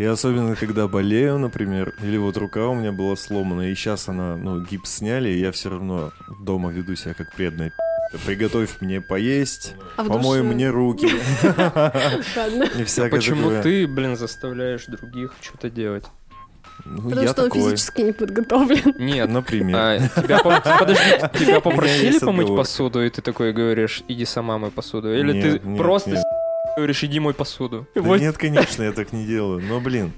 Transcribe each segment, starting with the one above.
И особенно, когда болею, например, или вот рука у меня была сломана, и сейчас она, ну, гипс сняли, и я все равно дома веду себя как преданный Приготовь мне поесть, А помой душе? мне руки. Всякое Почему ты, блин, заставляешь других что-то делать? Ну, Потому я что он такой. физически не подготовлен. Нет, Например. а, тебя, по- подожди, тебя попросили помыть отговорка. посуду, и ты такой говоришь, иди сама мой посуду? Или Нет, ты нет, просто нет. Говоришь, иди мой посуду? Да Вот нет, конечно, я так не делаю. Но, блин,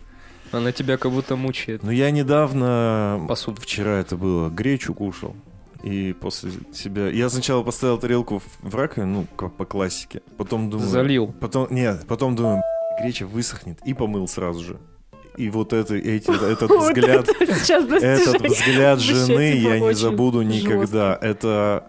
она тебя как будто мучает. ну я недавно, Посуду. вчера это было, гречу кушал. И после себя... Я сначала поставил тарелку в- раковину, ну, как по классике. Потом думаю... Залил. Потом, нет, потом думаю, «Б***ь, греча высохнет. И помыл сразу же. И вот это, эти, этот Вот взгляд... это Этот взгляд жены типа, я не забуду никогда. Это,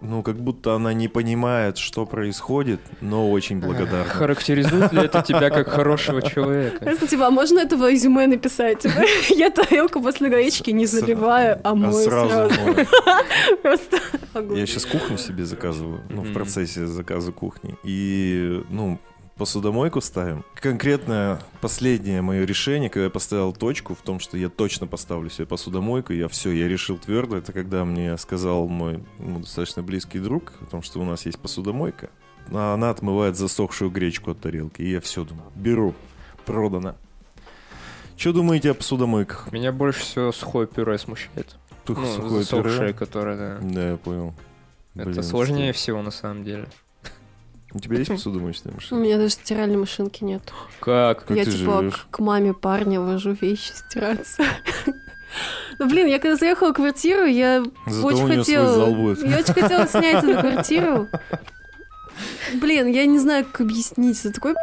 ну, как будто она не понимает, что происходит, но очень благодарна. Характеризует ли это тебя как хорошего человека? Просто, типа, а можно этого изюме написать? Типа, я тарелку после гречки не заливаю, а А мою сразу. Просто огонь. Я сейчас кухню себе заказываю, ну, в процессе заказа кухни. И, ну, посудомойку ставим. Конкретно последнее мое решение, когда я поставил точку в том, что я точно поставлю себе посудомойку, я все, я решил твердо, это когда мне сказал мой ну, достаточно близкий друг о том, что у нас есть посудомойка, а она отмывает засохшую гречку от тарелки. И я все думаю, беру, продано. Что думаете о посудомойках? Меня больше всего сухое пюре смущает. Тух, Ну, сухое засохшее, пюре? которое, да. Да, я понял. Это Блин, сложнее что- всего на самом деле. У тебя есть посудомоечная У машина? меня даже стиральной машинки нет. Как? Как я ты типа живешь? к, к маме парня вожу вещи стираться. Ну, блин, я когда заехала в квартиру, я Зато очень у хотела... Я очень хотела снять эту квартиру. Блин, я не знаю, как объяснить. Это такой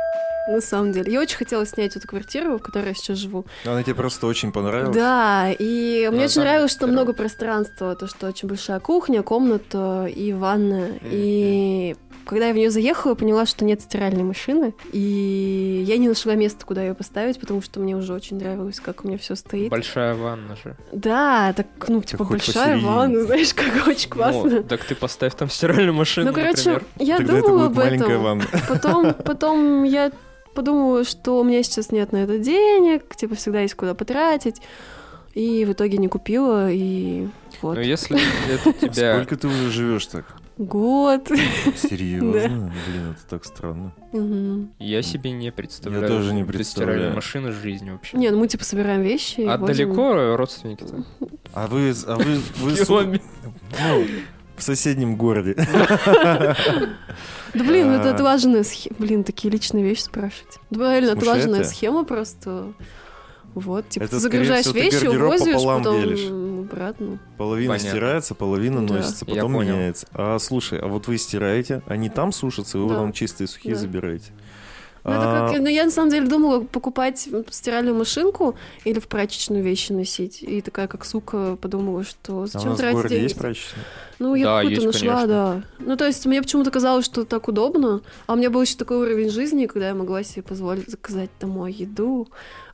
на самом деле. Я очень хотела снять эту квартиру, в которой я сейчас живу. Она тебе просто очень понравилась? Да, и мне Ну, очень нравилось, что много пространства, то, что очень большая кухня, комната и ванная. И когда я в нее заехала, я поняла, что нет стиральной машины, и я не нашла места, куда ее поставить, потому что мне уже очень нравилось, как у меня все стоит. Большая ванна же. Да, так, ну, типа, хоть большая посередине. ванна, знаешь, как очень классно. Ну, так ты поставь там стиральную машину, Ну, короче, например. я Тогда это думала будет об маленькая этом. ванна. Потом, потом я подумала, что у меня сейчас нет на это денег, типа всегда есть куда потратить. И в итоге не купила, и вот. Но если это тебя... Сколько ты уже живешь так? Год. Серьезно? Блин, это так странно. Я себе не представляю. тоже не представляю. стиральной машины жизни вообще. Не, ну мы типа собираем вещи. А возим. далеко родственники-то? А вы, а вы, вы ну, в соседнем городе. Да блин, это А. отлаженная схема. Блин, такие личные вещи спрашивать. Да, реально Смущает отлаженная схема просто. Вот, типа, Это, ты загружаешь всего, вещи, увозишь, потом делишь. обратно. Половина Понятно. стирается, половина Да. носится, потом меняется. А слушай, а вот вы стираете, они там сушатся, и вы Да. потом чистые сухие Да. забираете. Ну, это А, как, ну, я на самом деле думала покупать стиральную машинку или в прачечную вещи носить. И такая, как сука, подумала, что а у зачем нас в тратить городе деньги? есть прачечная? Ну, я Да, какую-то есть, нашла, конечно. да. Ну, то есть мне почему-то казалось, что так удобно. А у меня был еще такой уровень жизни, когда я могла себе позволить заказать домой еду,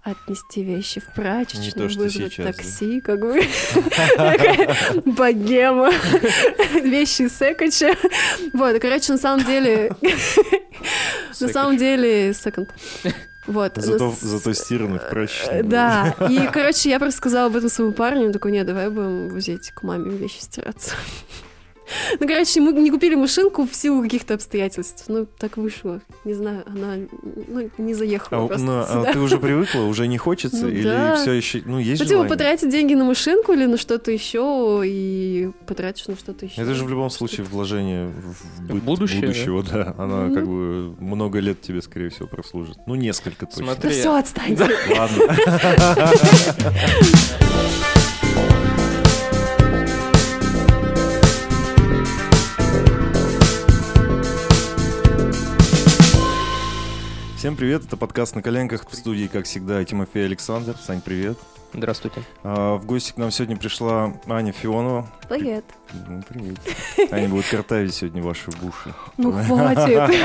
отнести вещи в прачечную, Не то, что вызвать сейчас, да. такси, как бы. Богема. Вещи Секача. Вот, короче, на самом деле... На самом деле, секонд. Вот. Зато, нас- зато стираны в Э. Да, и, короче, я просто сказала об этом своему парню, он такой, нет, давай будем возить к маме вещи стираться. Ну, короче, мы не купили машинку в силу каких-то обстоятельств. Ну, так вышло. Не знаю, она ну, не заехала А, просто ну, а сюда. ты уже привыкла, уже не хочется? Ну или да. все еще, ну, есть Ну, типа, потратить деньги на машинку или на что-то еще, и потратишь на что-то еще. Это же в любом случае вложение в в быт будущее, да? будущего, да. Она Мгм. как бы много лет тебе, скорее всего, прослужит. Ну, несколько точно. Да Смотри. все, отстаньте. Ладно. Всем привет, это подкаст «На коленках» в студии, как всегда, Тимофей Александр. Сань, привет. Здравствуйте. А, В гости к нам сегодня пришла Аня Фионова. Привет. Ну, привет. Аня будет картавить сегодня ваши буши. Ну, хватит.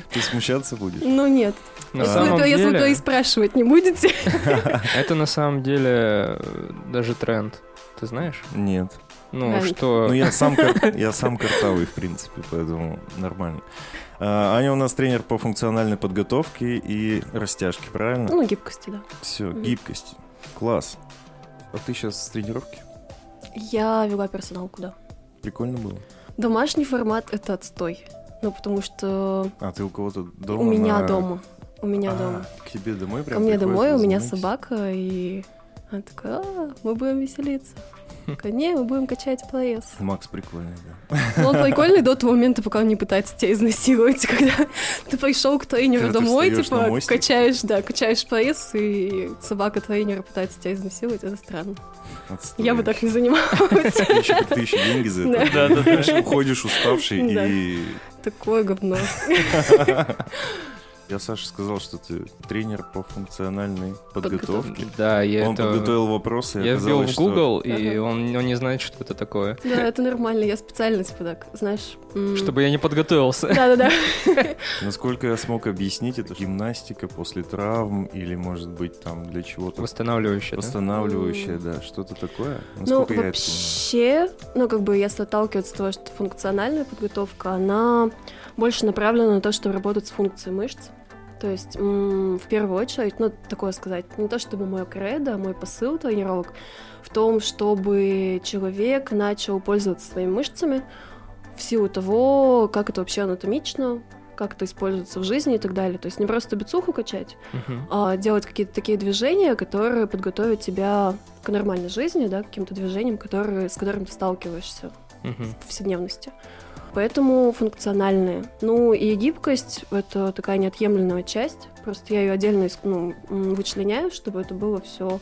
Ты смущаться будешь? Ну, нет. На Если самом вы- если вы деле, и спрашивать не будете. это на самом деле э, даже тренд. Ты знаешь? Нет. Ну, Тренд. что... Ну, я сам, я сам картавый, в принципе, поэтому нормально. А, Аня у нас тренер по функциональной подготовке и растяжке, правильно? Ну, гибкости, да. Все, мгм. гибкость. Класс. А ты сейчас с тренировки? Я вела персоналку, да. Прикольно было. Домашний формат — это отстой. Ну, потому что А ты у кого-то дома? у меня на- дома. У меня А, дома. К тебе домой прям Ко мне домой, у меня собака, и она такая, а, мы будем веселиться. Не, мы будем качать пресс. Макс прикольный, да. Он прикольный до того момента, пока он не пытается тебя изнасиловать, когда ты пришел к тренеру Когда домой, типа, качаешь, да, качаешь пресс, и собака тренера пытается тебя изнасиловать, это странно. Отстой. Я бы так не занималась. Ты еще, деньги за это. Да. Да-да-да. Уходишь уставший Да. и... Такое говно. Я Саше сказал, что ты тренер по функциональной подготовке. Да, я Он это... подготовил вопросы, Я ввел в что- Google, и Ага. он, он не знает, что это такое. Да, это нормально, я специально, типа, так, знаешь... м, Чтобы я не подготовился. Да-да-да. Насколько я смог объяснить, это гимнастика после травм или, может быть, там для чего-то Восстанавливающее, да? восстанавливающее, да, что-то такое. Ну, вообще, ну, как бы, если отталкиваться от того, что функциональная подготовка, она больше направлена на то, чтобы работать с функцией мышц. То есть, в первую очередь, ну, такое сказать, не то чтобы мой кредо, а мой посыл тренировок в том, чтобы человек начал пользоваться своими мышцами в силу того, как это вообще анатомично, как это используется в жизни и так далее. То есть не просто бицуху качать, Мгм. а делать какие-то такие движения, которые подготовят тебя к нормальной жизни, да, к каким-то движениям, которые, с которыми ты сталкиваешься Мгм. в повседневности. Поэтому функциональные. Ну и гибкость — это такая неотъемлемая часть. Просто я ее отдельно ну, вычленяю, чтобы это было все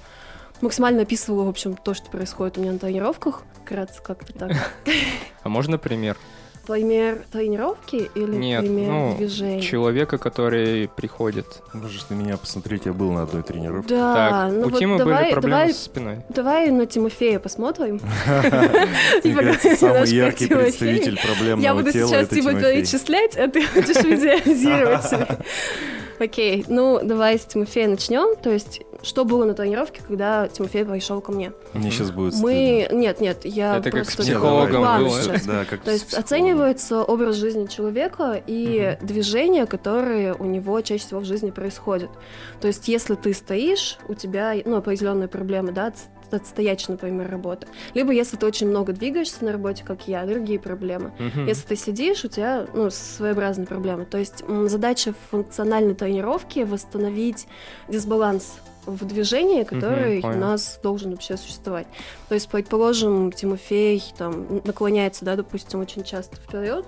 максимально описывало, в общем, то, что происходит у меня на тренировках. Вкратце как-то так. А можно пример? Пример тренировки или Нет, пример ну, движения? Человека, который приходит. Можешь на меня посмотреть, я был на одной тренировке. Да, так, ну у вот Тимы давай, были проблемы давай с спиной. Давай на Тимофея посмотрим. Типа, самый яркий представитель Я проблемного буду тела сейчас это типа Тимофей. перечислять, а ты будешь визуализировать. Окей, ну давай с Тимофея начнем. То есть, что было на тренировке, когда Тимофей пришел ко мне? Мне сейчас будет Мы... Нет, нет, я Это как с просто... стыдно. психологом было. сейчас. Да, как То есть оценивается образ жизни человека и движения, которые у него чаще всего в жизни происходят. То есть если ты стоишь, у тебя ну, определенные проблемы, да, от, от стоячей, например, работы. Либо если ты очень много двигаешься на работе, как я, другие проблемы. Мгм. Если ты сидишь, у тебя ну, своеобразные проблемы. То есть задача функциональной тренировки восстановить дисбаланс в движении, который у понял. нас должен вообще существовать. То есть, предположим, Тимофей там наклоняется, да, допустим, очень часто вперед,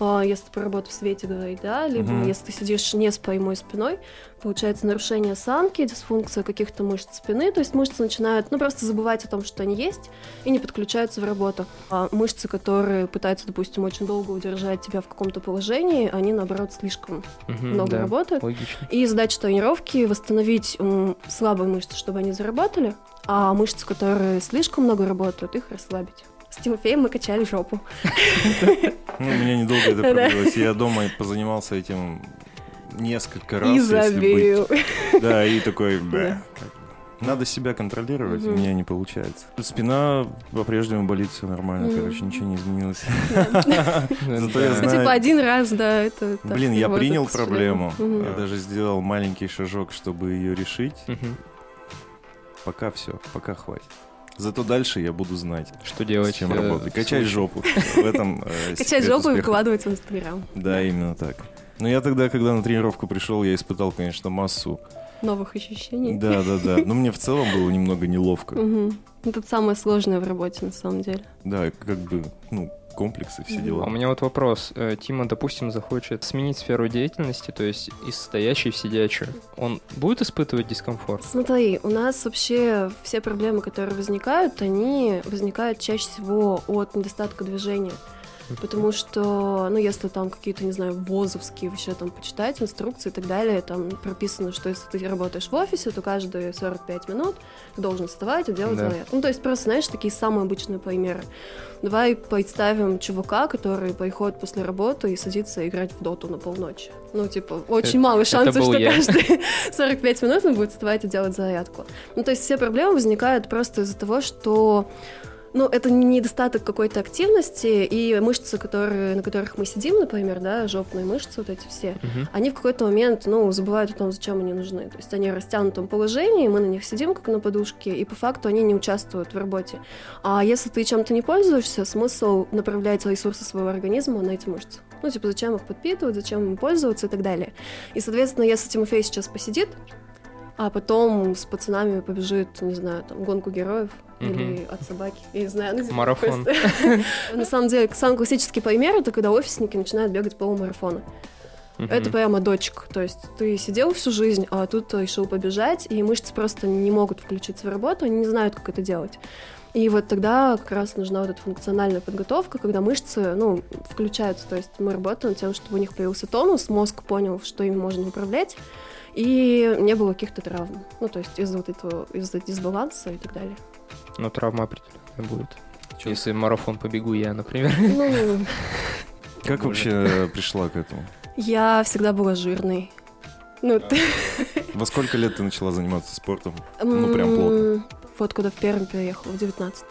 если по работе в свете говорить, да, либо Мгм. если ты сидишь не с прямой спиной, получается нарушение осанки, дисфункция каких-то мышц спины, то есть мышцы начинают, ну, просто забывать о том, что они есть, и не подключаются в работу. А мышцы, которые пытаются, допустим, очень долго удержать тебя в каком-то положении, они, наоборот, слишком Мгм, много да. работают. Логично. И задача тренировки восстановить м, слабые мышцы, чтобы они заработали, а мышцы, которые слишком много работают, их расслабить. С Тимофеем мы качали жопу. Ну, у меня недолго это продлилось. Я дома позанимался этим несколько раз, И если забил. быть. Да, и такой... Надо себя контролировать, у Мгм. меня не получается. Спина по-прежнему болит, все нормально, Мгм. короче, ничего не изменилось. Зато я Ну, знаю- типа один раз, да, это Блин, я принял проблему. Я даже сделал маленький шажок, чтобы ее решить. Пока все, пока хватит. Зато дальше я буду знать, Что с делать? чем э, работать. Качать жопу. В этом э, Качать секрет жопу и успеха. выкладывать в Инстаграм. Да, именно так. Но я тогда, когда на тренировку пришел, я испытал, конечно, массу. Новых ощущений. Да, да, да. Но мне в целом было немного неловко. Это самое сложное в работе, на самом деле. Да, как бы, ну, комплексы, все дела. А у меня вот вопрос. Э, Тима, допустим, захочет сменить сферу деятельности, то есть из стоящей в сидячую. Он будет испытывать дискомфорт? Смотри, у нас вообще все проблемы, которые возникают, они возникают чаще всего от недостатка движения. Потому что, ну, если там какие-то, не знаю, ВОЗовские вообще там почитать, инструкции и так далее, там прописано, что если ты работаешь в офисе, то каждые 45 минут ты должен вставать и делать Да. зарядку. Ну, то есть просто, знаешь, такие самые обычные примеры. Давай представим чувака, который приходит после работы и садится играть в доту на полночи. Ну, типа, очень Это- мало шансов, что я. каждые 45 минут он будет вставать и делать зарядку. Ну, то есть все проблемы возникают просто из-за того, что Ну, это не недостаток какой-то активности, и мышцы, которые, на которых мы сидим, например, да, жопные мышцы, вот эти все, Мгм. они в какой-то момент, ну, забывают о том, зачем они нужны. То есть они в растянутом положении, мы на них сидим, как на подушке, и по факту они не участвуют в работе. А если ты чем-то не пользуешься, смысл направлять ресурсы своего организма на эти мышцы. Ну, типа, зачем их подпитывать, зачем им пользоваться и так далее. И, соответственно, если Тимофей сейчас посидит, а потом с пацанами побежит, не знаю, там, гонку героев или от собаки, я не знаю. ну, типа, Марафон. На самом деле, самый классический пример — это когда офисники начинают бегать полумарафоны. Мгм. Это прямо дочка. То есть ты сидел всю жизнь, а тут решил побежать, и мышцы просто не могут включиться в работу, они не знают, как это делать. И вот тогда как раз нужна вот эта функциональная подготовка, когда мышцы, ну, включаются. То есть мы работаем над тем, чтобы у них появился тонус, мозг понял, что им можно управлять, и не было каких-то травм. Ну, то есть из-за вот этого, из-за дисбаланса и так далее. Но травма определенно будет. Чё? Если марафон побегу я, например. Ну, Как вообще пришла к этому? я всегда была жирной. Ну, ты- Во сколько лет ты начала заниматься спортом? Ну, прям плотно. Вот куда в Пермь переехала, в 19.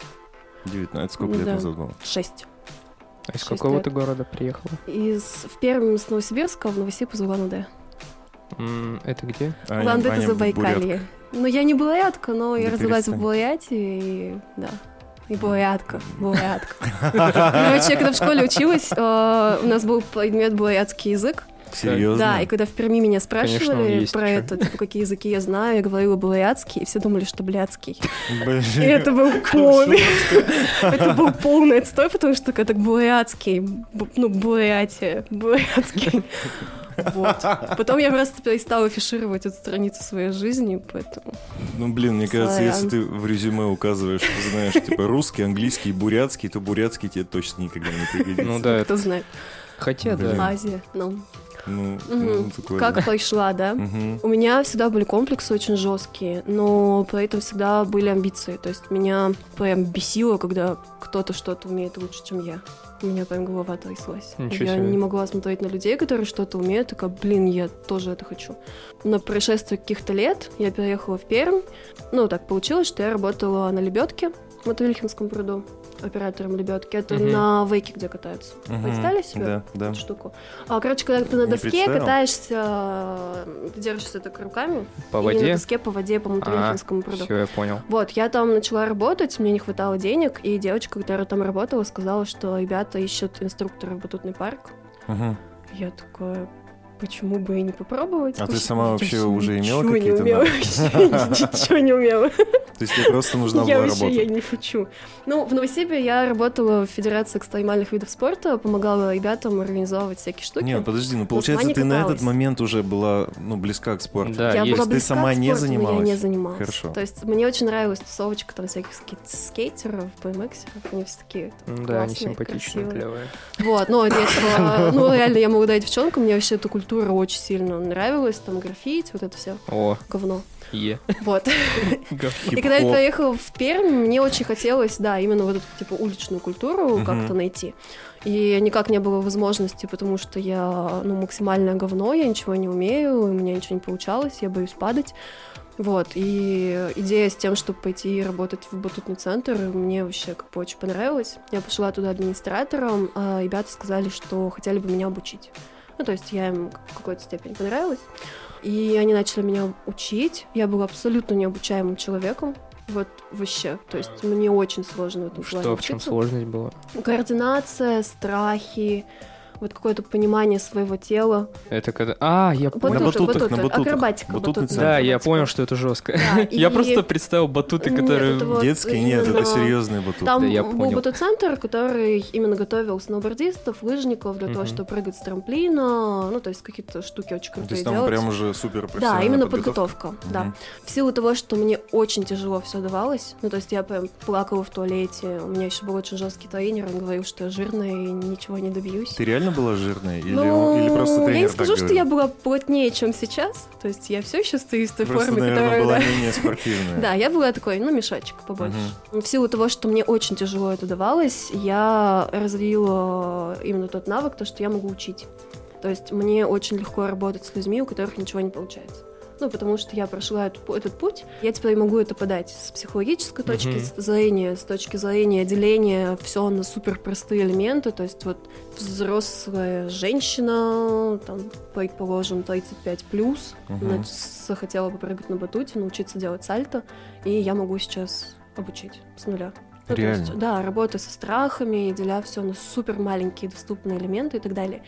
19, сколько лет Да. назад было? 6. А из какого лет. ты города приехала? Из, в Пермь с Новосибирска, в Новосиб из Улан-Удэ. Это где? Аня- Улан-Удэ это Аня Забайкалье. Ну, я не бурятка, но я Да перестань. в Бурятии, и да. И бурятка, бурятка. Короче, я когда в школе училась, э, у нас был предмет бурятский язык. Серьезно? Да, и когда в Перми меня Конечно, спрашивали есть про это, типа, какие языки я знаю, я говорила бурятский, и все думали, что блядский. Блин. И это был полный, это был полный отстой, потому что это бурятский, бу- ну, Бурятия, бурятский. Вот. Потом я просто перестала афишировать эту страницу своей жизни, поэтому... Ну, блин, мне кажется, если ты в резюме указываешь, что знаешь, типа, русский, английский, бурятский, то бурятский тебе точно никогда не пригодится. Ну да, Кто знает. хотя Блин. да. Азия, ну. Ну, Мгм. ну, такое. Как пришла, да? Мгм. У меня всегда были комплексы очень жесткие, но при этом всегда были амбиции. То есть меня прям бесило, когда кто-то что-то умеет лучше, чем я. У меня прям голова тряслась. Ничего я себе. не могла смотреть на людей, которые что-то умеют, такая, блин, я тоже это хочу. На прошествии каких-то лет я переехала в Пермь. Ну, так получилось, что я работала на лебедке в Мотовилихинском пруду оператором лебедки. Это Мгм. на вейке, где катаются. Мгм. Представили себе? Да, да. эту штуку. А, короче, когда ты на Не доске представил. катаешься, ты держишься так руками, По и на воде? доске по воде, по Мотовилихинскому пруду. Все, я понял. Вот, я там начала работать, мне не хватало денег, и девочка, которая там работала, сказала, что ребята ищут инструктора в батутный парк. Мгм. Я такая, почему бы и не попробовать? А ты Потому сама вообще уже имела какие-то умела, навыки? вообще Ничего не умела. То есть тебе просто нужна Я была вообще я работа? не шучу. Ну, в Новосибе я работала в Федерации экстремальных видов спорта, помогала ребятам организовывать всякие штуки. Нет, подожди, ну получается, ты на этот момент уже была, ну, близка к спорту. Да, я была Ты близка сама к не спорту, но я занималась? не занималась. Хорошо. То есть мне очень нравилась тусовочка там всяких скейтеров, BMX-еров, они все такие там, Да, они классные, симпатичные, клевые. Вот, ну, это ну, реально, я молодая девчонка, мне вообще эта культура очень сильно нравилась, там, граффити, вот это все О, говно. е. Вот. И когда я приехала в Пермь, мне очень хотелось, да, именно вот эту, типа, уличную культуру как-то найти. И никак не было возможности, потому что я, ну, максимальное говно, я ничего не умею, у меня ничего не получалось, я боюсь падать. Вот, и идея с тем, чтобы пойти работать в батутный центр, мне вообще как бы очень понравилась. Я пошла туда администратором, а ребята сказали, что хотели бы меня обучить. Ну, то есть я им в какой-то степени понравилась. И они начали меня учить. Я была абсолютно необучаемым человеком. Вот вообще. То есть мне очень сложно в этом плане Что, в чем сложность была? Координация, страхи, вот какое-то понимание своего тела. Это когда... А, я На понял. это, батутах, на батутах. Акробатика. Батутный центр. Да, я понял, что это жестко. Да, Я просто представил батуты, которые... вот Детский? Нет, это именно- серьезный батут. Там Да, я был понял. батут-центр, который именно готовил сноубордистов, лыжников для того, чтобы прыгать с трамплина, ну, то есть какие-то штуки очень То крутые есть там делать. прям уже супер Да, именно подготовка, да. В силу того, что мне очень тяжело все давалось, ну, то есть я прям плакала в туалете, у меня еще был очень жесткий тренер, он говорил, что я жирная и ничего не добьюсь. Ты реально была жирная? Или, ну, или просто тренер я не скажу, что я была плотнее, чем сейчас, то есть я все еще стою в той Просто, форме, наверное, которая... была да. менее спортивная. Да, я была такой, ну, мешочек побольше. В силу того, что мне очень тяжело это давалось, я развила именно тот навык, то, что я могу учить. То есть мне очень легко работать с людьми, у которых ничего не получается. Ну, потому что я прошла этот, этот путь. Я теперь могу это подать с психологической точки Мгм. зрения, с точки зрения деления все на супер простые элементы. То есть вот взрослая женщина, там, предположим, 35 плюс, Мгм. захотела попрыгать на батуте, научиться делать сальто, и я могу сейчас обучить с нуля. Ну, то Реально? есть, да, работа со страхами, деля все на супер маленькие доступные элементы и так далее.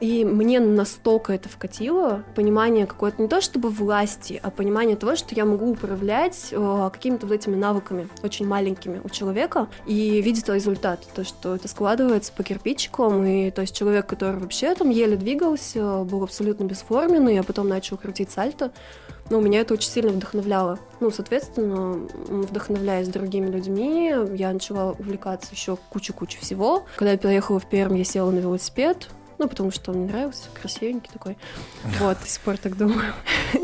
И мне настолько это вкатило, понимание какое-то не то чтобы власти, а понимание того, что я могу управлять э, какими-то вот этими навыками, очень маленькими у человека, и видеть результат, то, что это складывается по кирпичикам, и то есть человек, который вообще там еле двигался, был абсолютно бесформенный, а потом начал крутить сальто, ну, меня это очень сильно вдохновляло. Ну, соответственно, вдохновляясь другими людьми, я начала увлекаться еще кучу-кучу всего. Когда я переехала в Пермь, я села на велосипед, ну, потому что он мне нравился, красивенький такой. Вот, до сих пор так думаю.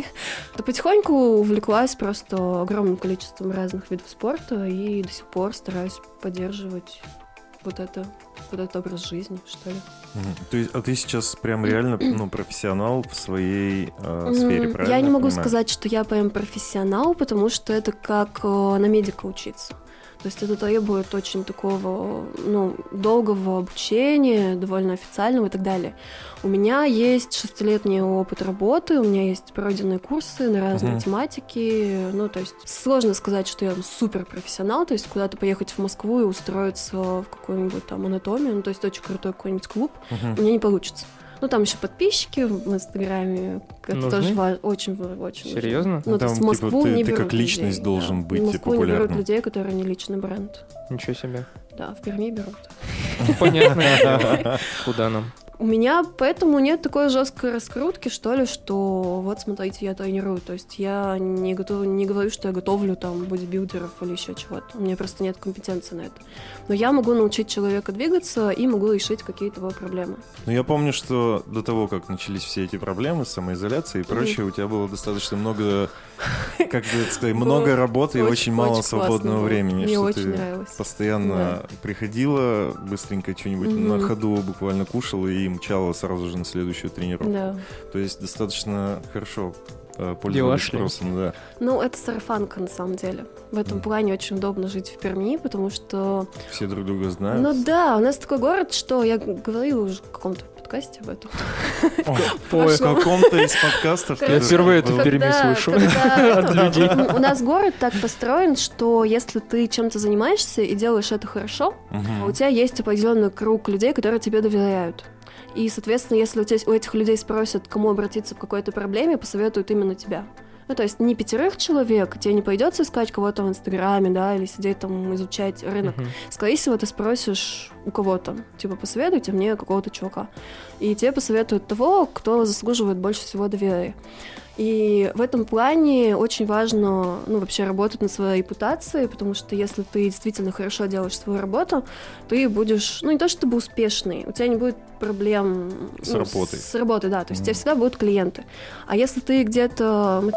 Да потихоньку увлеклась просто огромным количеством разных видов спорта и до сих пор стараюсь поддерживать вот это, вот этот образ жизни, что ли. То есть, а ты сейчас прям реально ну, профессионал в своей э, сфере, М, правильно? Я не могу понимаю? сказать, что я прям профессионал, потому что это как э, на медика учиться. То есть это требует очень такого, ну, долгого обучения, довольно официального и так далее. У меня есть шестилетний опыт работы, у меня есть пройденные курсы на разные Мгм. тематики. Ну, то есть сложно сказать, что я супер профессионал, то есть куда-то поехать в Москву и устроиться в какую-нибудь там анатомию, ну, то есть очень крутой какой-нибудь клуб, Мгм. у меня не получится. Ну, там еще подписчики в Инстаграме. Это Нужны? тоже ва- очень, очень важно. Серьезно? Ну, то Там, есть в типа, Москву ты- не ты как личность людей, должен да. быть В Москву не берут популярным. людей, которые не личный бренд. Ничего себе. Да, в Перми берут. Ну, понятно. Куда нам? У меня поэтому нет такой жесткой раскрутки, что ли, что вот смотрите, я тренирую. То есть я не, готов, не говорю, что я готовлю там бодибилдеров или еще чего-то. У меня просто нет компетенции на это. Но я могу научить человека двигаться и могу решить какие-то его проблемы. Ну, я помню, что до того, как начались все эти проблемы с самоизоляцией и прочее, у тебя было достаточно много, как бы сказать, много работы и очень мало свободного времени. Мне очень нравилось. постоянно приходила, быстренько что-нибудь на ходу буквально кушала и мчала сразу же на следующую тренировку. Да. То есть достаточно хорошо э, пользовались спросом, да. Ну, это сарафанка на самом деле. В этом Мгм. плане очень удобно жить в Перми, потому что Все друг друга знают. Ну да, у нас такой город, что я говорила уже в каком-то подкасте об этом. В каком-то из подкастов. Я впервые это в Перми слышу. У нас город так построен, что если ты чем-то занимаешься и делаешь это хорошо, у тебя есть определенный круг людей, которые тебе доверяют. И, соответственно, если у, тебя, у этих людей спросят, к кому обратиться в какой-то проблеме, посоветуют именно тебя. Ну, то есть не пятерых человек, тебе не пойдется искать кого-то в Инстаграме, да, или сидеть там, изучать рынок. Мгм. Скорее всего, ты спросишь у кого-то, типа, посоветуйте мне какого-то чувака. И тебе посоветуют того, кто заслуживает больше всего доверия. И в этом плане очень важно, ну, вообще работать над своей репутацией, потому что если ты действительно хорошо делаешь свою работу, ты будешь, ну, не то чтобы успешный, у тебя не будет проблем С ну, работой. С работой, да, то есть у тебя всегда будут клиенты. А если ты где-то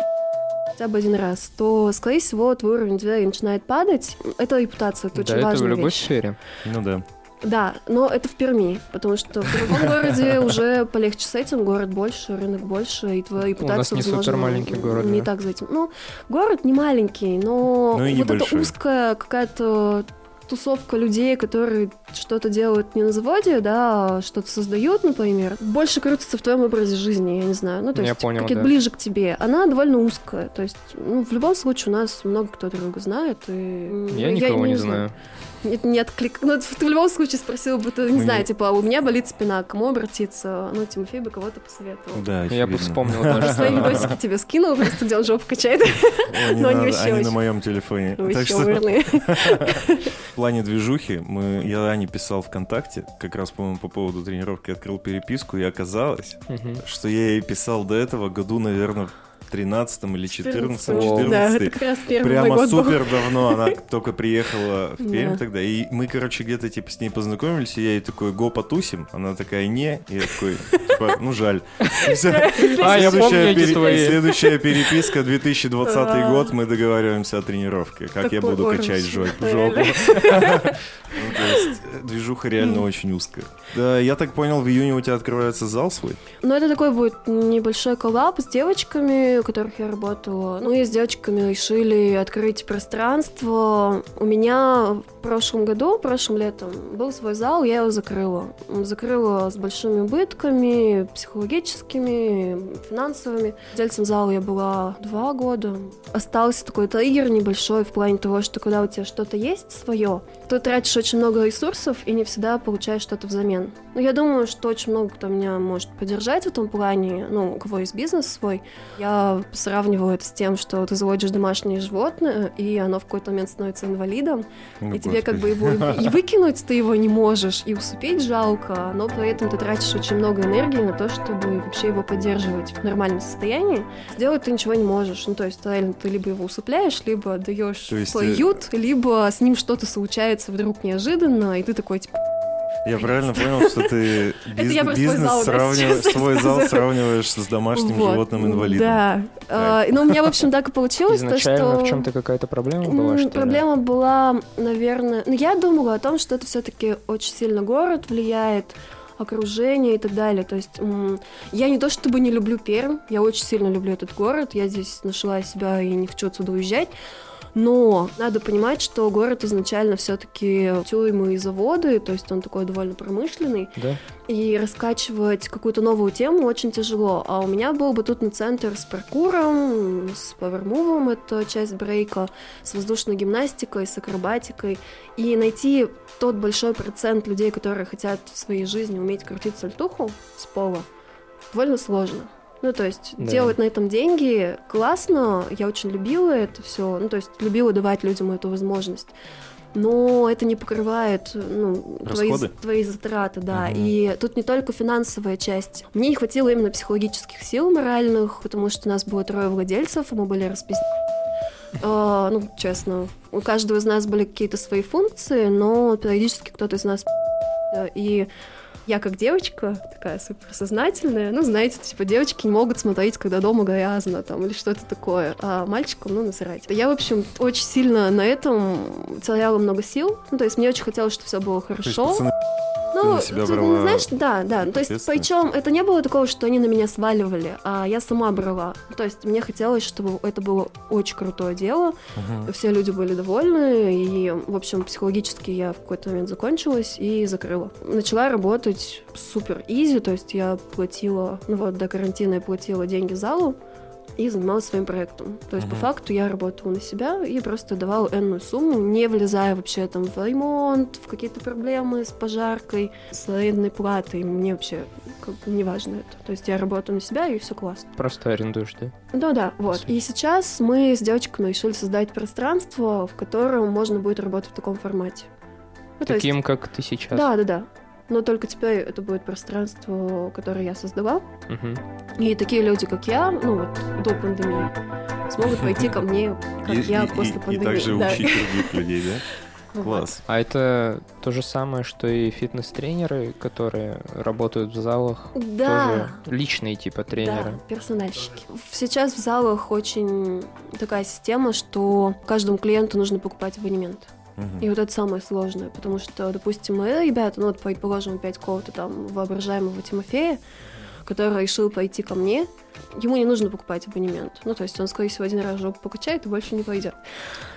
хотя бы один раз, то, скорее всего, твой уровень доверия начинает падать. Это репутация, это Да, очень это в важная любой вещь. сфере. Ну да. Да, но это в Перми, потому что в другом городе уже полегче с этим, город больше, рынок больше, и твоя репутация, нас не возможно, супер маленький город, не да. так за этим. Ну, город не маленький, но Ну и вот эта небольшой. узкая какая-то тусовка людей, которые что-то делают не на заводе, да, а что-то создают, например, больше крутится в твоем образе жизни, я не знаю. Ну, то Я есть какие-то да. ближе к тебе. Она довольно узкая. То есть, ну, в любом случае, у нас много кто друга знает. И... Я ну, никого не знаю. Нет, не отклик. Ну, ты в любом случае спросил бы, ты, не Ну, знаю, типа, у меня болит спина, к кому обратиться? Ну, Тимофей бы кого-то посоветовал. Да, Я бы очевидно. вспомнил Я даже. свои видосики тебе скинул, просто где он жопу качает. Но они вообще они на моем телефоне. Так что в плане движухи мы, я Ане писал ВКонтакте, как раз, по-моему, по поводу тренировки открыл переписку, и оказалось, что я ей писал до этого году, наверное, 13 или 14 Воу. Да, 14 это как раз первый мой Прямо год был. супер давно, она только приехала в Пермь Да. тогда, и мы, короче, где-то, типа, с ней познакомились, и я ей такой, го потусим, она такая, не, и я такой, типа, ну, жаль. А, я Следующая помню. Следующая переписка, 2020 Да. год, мы договариваемся о тренировке, как я буду качать жопу. Движуха реально очень узкая. Да, я так понял, в июне у тебя открывается зал свой? Ну, это такой будет небольшой коллаб с девочками. на которых я работала. Ну и с девочками решили открыть пространство. У меня прошлом году, прошлым летом, был свой зал, я его закрыла. Закрыла с большими убытками, психологическими, финансовыми. Владельцем зала я была два года. Остался такой триггер небольшой в плане того, что когда у тебя что-то есть свое, ты тратишь очень много ресурсов и не всегда получаешь что-то взамен. Но я думаю, что очень много кто меня может поддержать в этом плане, ну, у кого есть бизнес свой. Я сравнивала это с тем, что ты заводишь домашнее животное, и оно в какой-то момент становится инвалидом, Ну, и тебе как господи. бы его и выкинуть ты его не можешь, и усыпить жалко, но при этом ты тратишь очень много энергии на то, чтобы вообще его поддерживать в нормальном состоянии. Сделать ты ничего не можешь. Ну, то есть, реально, ты либо его усыпляешь, либо отдаешь То есть, в э, либо с ним что-то случается вдруг неожиданно, и ты такой, типа, Я правильно понял, что ты бизнес сравниваешь, свой зал сравниваешь с домашним вот, животным инвалидом. Да. А, Ну, у меня, в общем, так и получилось, то, Изначально что... в чем-то какая-то проблема была, что ли? Проблема была, наверное... Ну, я думала о том, что это все таки очень сильно город влияет, окружение и так далее. То есть м, я не то чтобы не люблю Пермь, я очень сильно люблю этот город, я здесь нашла себя и не хочу отсюда уезжать. Но надо понимать, что город изначально все-таки тюрьмы и заводы, то есть он такой довольно промышленный, Да? и раскачивать какую-то новую тему очень тяжело. А у меня был батутный центр с паркуром, с павермувом, это часть брейка, с воздушной гимнастикой, с акробатикой. И найти тот большой процент людей, которые хотят в своей жизни уметь крутить сальтуху с пола, довольно сложно. Ну, то есть Да. делать на этом деньги классно, я очень любила это все, ну, то есть любила давать людям эту возможность. Но это не покрывает ну, твои, Расходы? твои затраты, да. Мгм. И тут не только финансовая часть. Мне не хватило именно психологических сил моральных, потому что у нас было трое владельцев, и мы были расписаны. ну, честно, у каждого из нас были какие-то свои функции, но периодически кто-то из нас и я как девочка, такая суперсознательная, ну, знаете, типа, девочки не могут смотреть, когда дома грязно, там, или что-то такое, а мальчикам, ну, насрать. Я, в общем, очень сильно на этом теряла много сил, ну, то есть мне очень хотелось, чтобы все было хорошо. пацаны, Ну, себя брала знаешь, да, да. То есть, причем это не было такого, что они на меня сваливали, а я сама брала. То есть, мне хотелось, чтобы это было очень крутое дело, Мгм. все люди были довольны, и, в общем, психологически я в какой-то момент закончилась и закрыла. Начала работать супер изи, то есть я платила, ну вот до карантина я платила деньги залу, и занималась своим проектом. То есть, по Мгм. факту, я работала на себя и просто давала энную сумму, не влезая вообще там в ремонт, в какие-то проблемы с пожаркой, с арендной платой. Мне вообще как бы не важно это. То есть, я работаю на себя, и все классно. Просто арендуешь, да? Ну да, вот. И сейчас мы с девочками решили создать пространство, в котором можно будет работать в таком формате. Ну, то есть- Таким, как ты сейчас. Да, да, да. Но только теперь это будет пространство, которое я создала. Мгм. И такие люди, как я, ну вот до пандемии, смогут пойти ко мне, как И, я и- после и- и пандемии. также да. учить других людей, да? Класс. А это то же самое, что и фитнес-тренеры, которые работают в залах. Да. Тоже личные типа тренеры. Да, персональщики. Сейчас в залах очень такая система, что каждому клиенту нужно покупать абонемент. И вот это самое сложное, потому что, допустим, мои ребята, ну вот, предположим, опять кого-то там воображаемого Тимофея, который решил пойти ко мне, ему не нужно покупать абонемент. Ну, то есть он, скорее всего, один раз жопу покачает и больше не пойдет.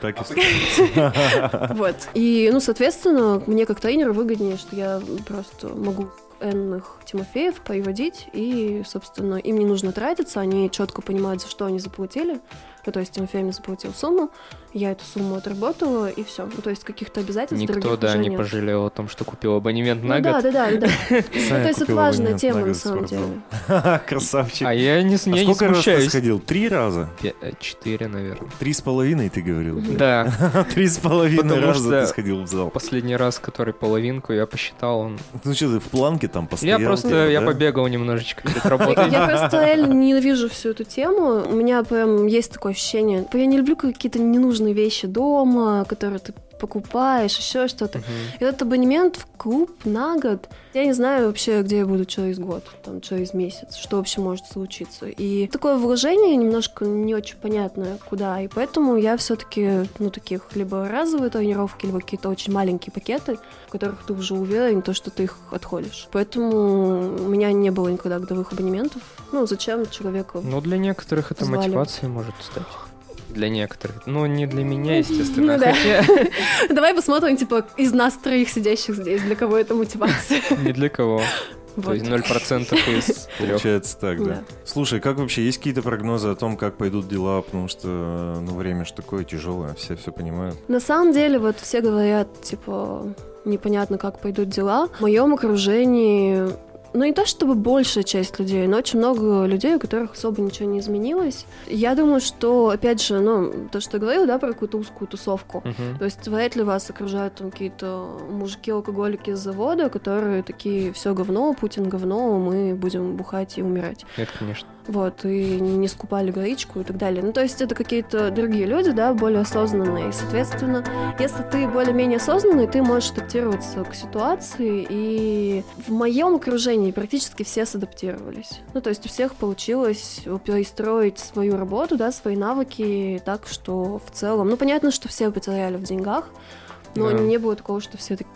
Так и случилось. Вот. И, ну, соответственно, мне как тренеру выгоднее, что я просто могу энных Тимофеев приводить, и, собственно, им не нужно тратиться, они четко понимают, за что они заплатили. Ну, то есть мне заплатил сумму, я эту сумму отработала, и все. Ну, то есть каких-то обязательств Никто, других да, уже не нет. пожалел о том, что купил абонемент Ну на да, год. да, да, да. Ну, то есть это важная тема на на самом деле. Красавчик. А я не, А я не сколько раз ты сходил? Три раза? Э, Четыре, наверное. Три с половиной, ты говорил? Да. Три с половиной раза ты сходил в зал. Последний раз, который половинку, я посчитал, он... Ну что, ты в планке там постоял? Я просто, типа, я да? побегал немножечко перед работой. Я просто ненавижу всю эту тему. У меня прям есть такое ощущение. Я не люблю какие-то ненужные вещи дома, которые ты покупаешь, еще что-то. Мгм. Этот абонемент в клуб на год. Я не знаю вообще, где я буду через год, там, через месяц, что вообще может случиться. И такое вложение немножко не очень понятно куда. И поэтому я все-таки, ну, таких либо разовые тренировки, либо какие-то очень маленькие пакеты, в которых ты уже уверен, то, что ты их отходишь. Поэтому у меня не было никогда годовых абонементов. Ну, зачем человеку? Ну, для некоторых это Звали. мотивацией может стать. Для некоторых. Ну, не для меня, естественно. Ну да. Хотя Давай посмотрим, типа, из нас троих сидящих здесь, для кого это мотивация. ни для кого. То есть 0% из. Получается так, да. Да. Слушай, как вообще, есть какие-то прогнозы о том, как пойдут дела? Потому что, ну, время же такое тяжелое, все все понимают. На самом деле, вот все говорят, типа, непонятно, как пойдут дела. В моем окружении, ну не то чтобы большая часть людей, но очень много людей, у которых особо ничего не изменилось. Я думаю, что, опять же, ну, то, что я говорила, да, про какую-то узкую тусовку. Мгм. То есть вряд ли вас окружают там какие-то мужики-алкоголики с завода, которые такие, все говно, Путин говно, мы будем бухать и умирать. Нет, конечно. Вот, и не скупали горичку и так далее. Ну, то есть это какие-то другие люди, да, более осознанные. И, соответственно, если ты более-менее осознанный, ты можешь адаптироваться к ситуации. И в моем окружении практически все садаптировались. Ну, то есть у всех получилось перестроить свою работу, да, свои навыки так, что в целом... Ну, понятно, что все потеряли в деньгах, но Да. не было такого, что все так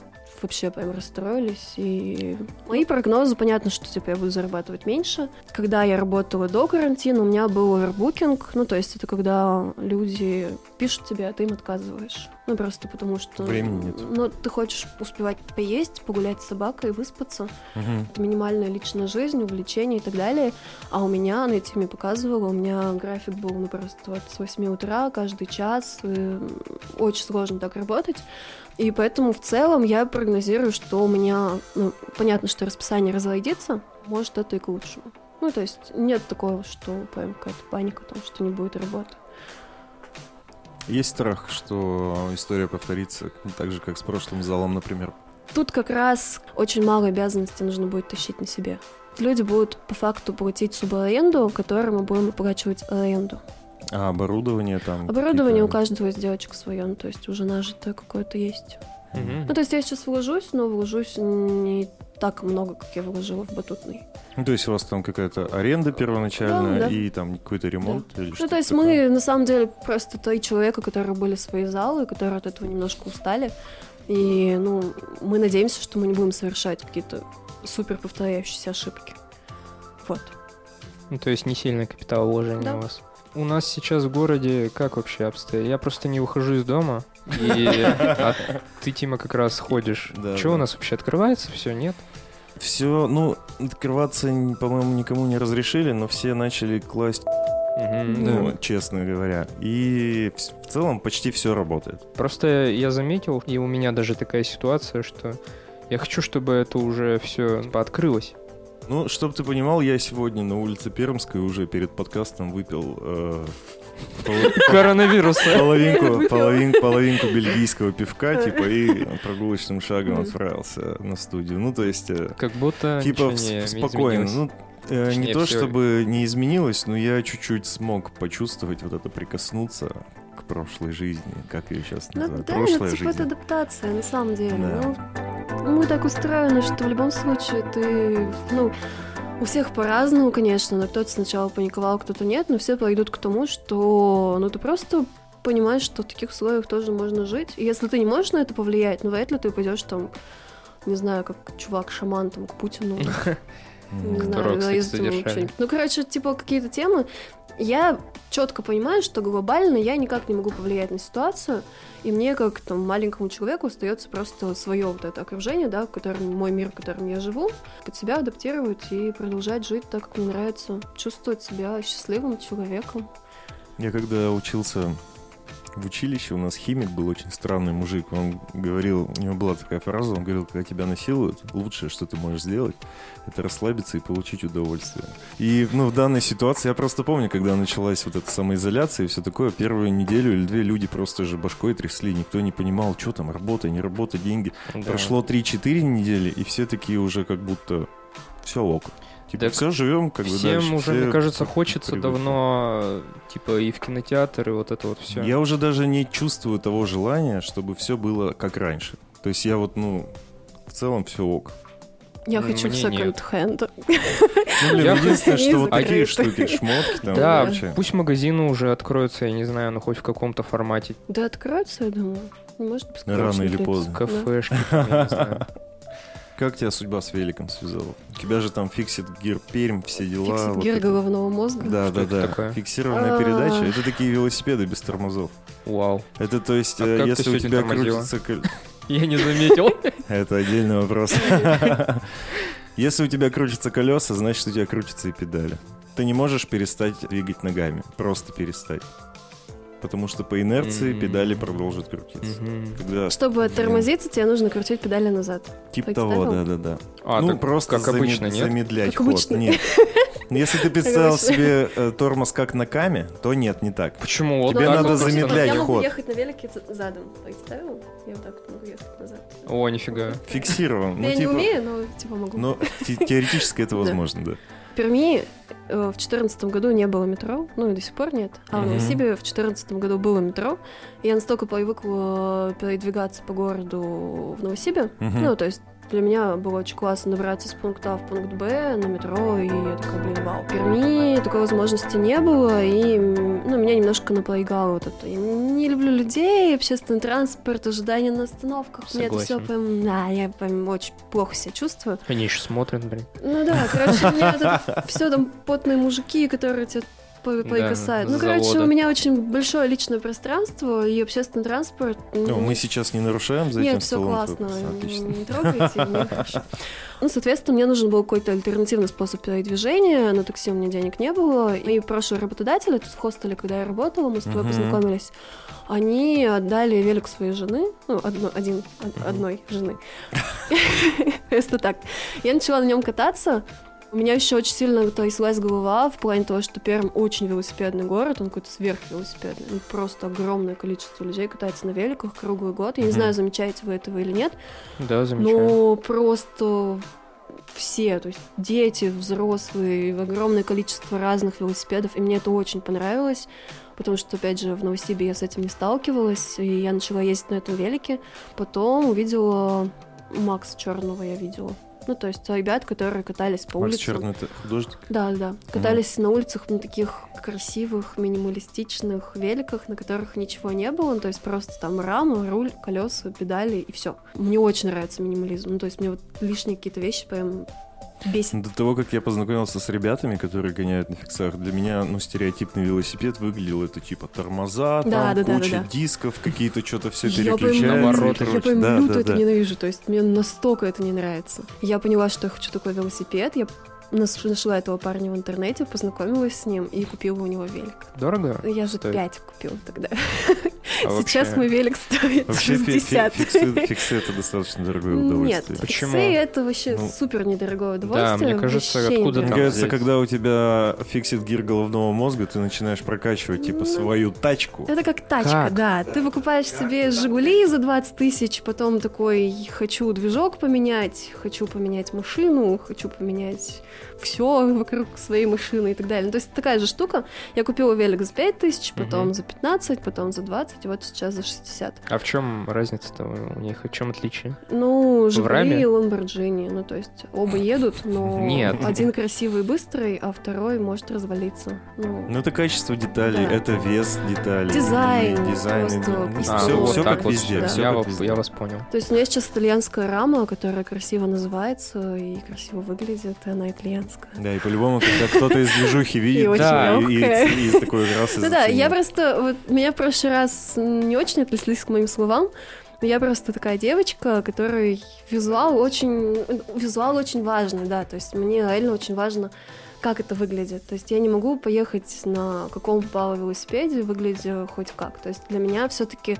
вообще прям расстроились. И мои прогнозы, понятно, что типа я буду зарабатывать меньше. Когда я работала до карантина, у меня был овербукинг. Ну, то есть это когда люди пишут тебе, а ты им отказываешь. Ну, просто потому что... Времени нет. Ну, ты хочешь успевать поесть, погулять с собакой, выспаться. Мгм. Это минимальная личная жизнь, увлечения и так далее. А у меня, на эти мне показывала, у меня график был, ну, просто вот с 8 утра, каждый час. и очень сложно так работать. И поэтому в целом я прогнозирую, что у меня, ну, понятно, что расписание разойдется, может, это и к лучшему. Ну, то есть нет такого, что прям какая-то паника, там, что не будет работы. Есть страх, что история повторится так же, как с прошлым залом, например. Тут как раз очень мало обязанностей нужно будет тащить на себе. Люди будут по факту платить субаренду, которую мы будем оплачивать аренду. А оборудование там? Оборудование у каждого из девочек свое, ну, то есть уже нажитое какое-то есть. Мгм. Ну, то есть я сейчас вложусь, но вложусь не так много, как я вложила в батутный. Ну, то есть у вас там какая-то аренда первоначальная Да, да. и там какой-то ремонт или Ну, то есть такое? мы, на самом деле, просто три человека, которые были свои залы, которые от этого немножко устали. И, ну, мы надеемся, что мы не будем совершать какие-то супер повторяющиеся ошибки. Вот. Ну, то есть не сильное капиталовложение Да. у вас. У нас сейчас в городе как вообще обстоит? Я просто не выхожу из дома. И а ты, Тима, как раз ходишь. Да, Что да. у нас вообще открывается? Все, нет? Все, ну, открываться, по-моему, никому не разрешили, но все начали класть, Мгм, ну, да. честно говоря. И в целом почти все работает. Просто я заметил, и у меня даже такая ситуация, что я хочу, чтобы это уже все открылось. Ну, чтобы ты понимал, я сегодня на улице Пермской уже перед подкастом выпил э, пол- Коронавируса. половинку, половин- половинку бельгийского пивка, типа, и прогулочным шагом отправился на студию. Ну, то есть... э, Как будто Типа не спокойно. Ну, э, не то всё. чтобы не изменилось, но я чуть-чуть смог почувствовать вот это прикоснуться прошлой жизни, как ее сейчас Ну, называют. да, Прошлая это типа это жизнь. адаптация, на самом деле. Да. Ну, мы так устроены, что в любом случае ты, ну, у всех по-разному, конечно, но кто-то сначала паниковал, кто-то нет, но все пойдут к тому, что, ну, ты просто понимаешь, что в таких условиях тоже можно жить. И если ты не можешь на это повлиять, ну, вряд ли ты пойдешь там, не знаю, как чувак-шаман там к Путину не знаю, задержали. что-нибудь. Ну, короче, типа какие-то темы. Я четко понимаю, что глобально я никак не могу повлиять на ситуацию, и мне, как там маленькому человеку, остается просто свое вот это окружение, да, в котором мой мир, в котором я живу, под себя адаптировать и продолжать жить так, как мне нравится, чувствовать себя счастливым человеком. Я когда учился в училище, у нас химик был очень странный мужик. Он говорил, у него была такая фраза, он говорил, когда тебя насилуют, лучшее, что ты можешь сделать, это расслабиться и получить удовольствие. И, ну, в данной ситуации, я просто помню, когда началась вот эта самоизоляция и все такое, первую неделю или две люди просто же башкой трясли, никто не понимал, что там, работа, не работа, деньги. Да. Прошло 3-4 недели, и все такие уже как будто все ок. Типа, Так все, живем, как бы Всем дальше. уже, все мне кажется, хочется привыкли. давно, типа, и в кинотеатр, и вот это вот все. Я уже даже не чувствую того желания, чтобы все было как раньше. То есть я вот, ну, в целом все ок. Я Мне хочу в секонд-хенд. Ну, блин, единственное, что вот такие штуки, шмотки там Да, вообще. пусть магазины уже откроются, я не знаю, ну хоть в каком-то формате, Да откроются, я думаю. Может, Рано или поздно. Кафешки, я не знаю. Как тебя судьба с великом связала? У тебя же там фиксит гир Пермь, все дела. Фиксит вот гир это. головного мозга. Да, Что да, это да. такое? Фиксированная А. передача. Это такие велосипеды без тормозов. Вау. Это то есть, А э, если у тебя тормозила? крутится... Я не заметил. Это отдельный вопрос. Если у тебя крутятся колеса, значит у тебя крутятся и педали. Ты не можешь перестать двигать ногами. Просто перестать. Потому что по инерции М. педали продолжат крутиться. Мгм. Когда... Чтобы тормозиться, тебе нужно крутить педали назад. Типа того, да-да-да. А, ну, так просто как обычно, замед- нет? замедлять Как ход. обычно. Нет. Если ты представил обычно. себе э, тормоз как на каме, то нет, не так. Почему? Тебе надо замедлять Я могу ход. ехать на велике задом. Представил? Я вот так вот могу ехать назад. О, нифига. Фиксирован. Ну, я не типа, умею, но типа могу. Но те- теоретически это возможно, да. В Перми э, в 2014 году не было метро, ну и до сих пор нет. А в Мгм. Новосибе в 2014 году было метро. Я настолько привыкла передвигаться по городу в Новосибе. Мгм. Ну, то есть для меня было очень классно добраться с пункта А в пункт Б на метро, и я такая, блин, вау. В Перми такой возможности не было, и ну, меня немножко напрягало вот это. Я не люблю людей, общественный транспорт, ожидание на остановках. Мне это все Согласен. прям, да, я прям очень плохо себя чувствую. Они еще смотрят, блин. Ну да, короче, меня все там потные мужики, которые тебя по- поикосают. с ну, короче, завода. у меня очень большое личное пространство и общественный транспорт. Ну, мы сейчас не нарушаем за этим Нет, все столом. классно, Отлично. не трогайте, мне хорошо. Ну, соответственно, мне нужен был какой-то альтернативный способ передвижения, на такси у меня денег не было. И прошлый работодатель, тут в хостеле, когда я работала, мы с тобой Мгм. познакомились, они отдали велик своей жены, ну, одно- один, од- Мгм. одной жены. Просто так. Я начала на нем кататься, у меня еще очень сильно тряслась голова в плане того, что Пермь очень велосипедный город, он какой-то сверхвелосипедный. Ну, Просто огромное количество людей катается на великах круглый год. Я не знаю, замечаете вы этого или нет, Да, замечаю. но просто все, то есть дети, взрослые, огромное количество разных велосипедов, и мне это очень понравилось, потому что, опять же, в Новосибе я с этим не сталкивалась, и я начала ездить на этом велике. Потом увидела Макс Черного, я видела. Ну, то есть ребят, которые катались по Макс улицам. Черный это художник? Да, да. Катались на улицах на таких красивых, минималистичных великах, на которых ничего не было. Ну, то есть просто там рама, руль, колеса, педали и все. Мне очень нравится минимализм. Ну, то есть мне вот лишние какие-то вещи прям бесит. До того, как я познакомился с ребятами, которые гоняют на фиксах, для меня, ну, стереотипный велосипед выглядел это типа тормоза, Да, там да, куча да, да. дисков, какие-то что-то все Я переключается. Навороты, я прям Да, люто да, это да. ненавижу. То есть мне настолько это не нравится. Я поняла, что я хочу такой велосипед. Я нашла этого парня в интернете, познакомилась с ним и купила у него велик. Дорого? Я за стоит? 5 купила тогда. А Сейчас вообще- мой велик стоит Вообще фи- фи- 60. фиксы, фиксы это достаточно дорогое Нет, удовольствие. Почему? фиксы это вообще Ну, супер недорогое удовольствие. мне кажется, вообще откуда Мне кажется, когда у тебя фиксит гир головного мозга, ты начинаешь прокачивать типа Ну, свою тачку. Это как тачка, Как? да. Ты покупаешь себе Жигули за 20 тысяч, потом такой, хочу движок поменять, хочу поменять машину, хочу поменять все вокруг своей машины и так далее. Ну, То есть такая же штука. Я купила велик за 5 тысяч, потом Мгм. за 15, потом за 20, и вот сейчас за 60. А в чем разница-то у них? В чем отличие? Ну, Жигули и Ламборджини. Ну, то есть оба едут, но Нет. один красивый и быстрый, а второй может развалиться. Ну, Ну, это качество деталей, Да. это вес деталей. Дизайн, и дизайн. просто и- А, все, вот все как вот, везде. да. я, как вас, везде. я вас понял. То есть у меня сейчас итальянская рама, которая красиво называется и красиво выглядит, и она итальянская. Да, и по-любому, когда кто-то из движухи видит, да, и, такой раз и Ну да, я просто... Вот меня в прошлый раз не очень отнеслись к моим словам, но я просто такая девочка, которой визуал очень... Визуал очень важный, да, то есть мне реально очень важно как это выглядит. То есть я не могу поехать на каком попало велосипеде, выглядя хоть как. То есть для меня все-таки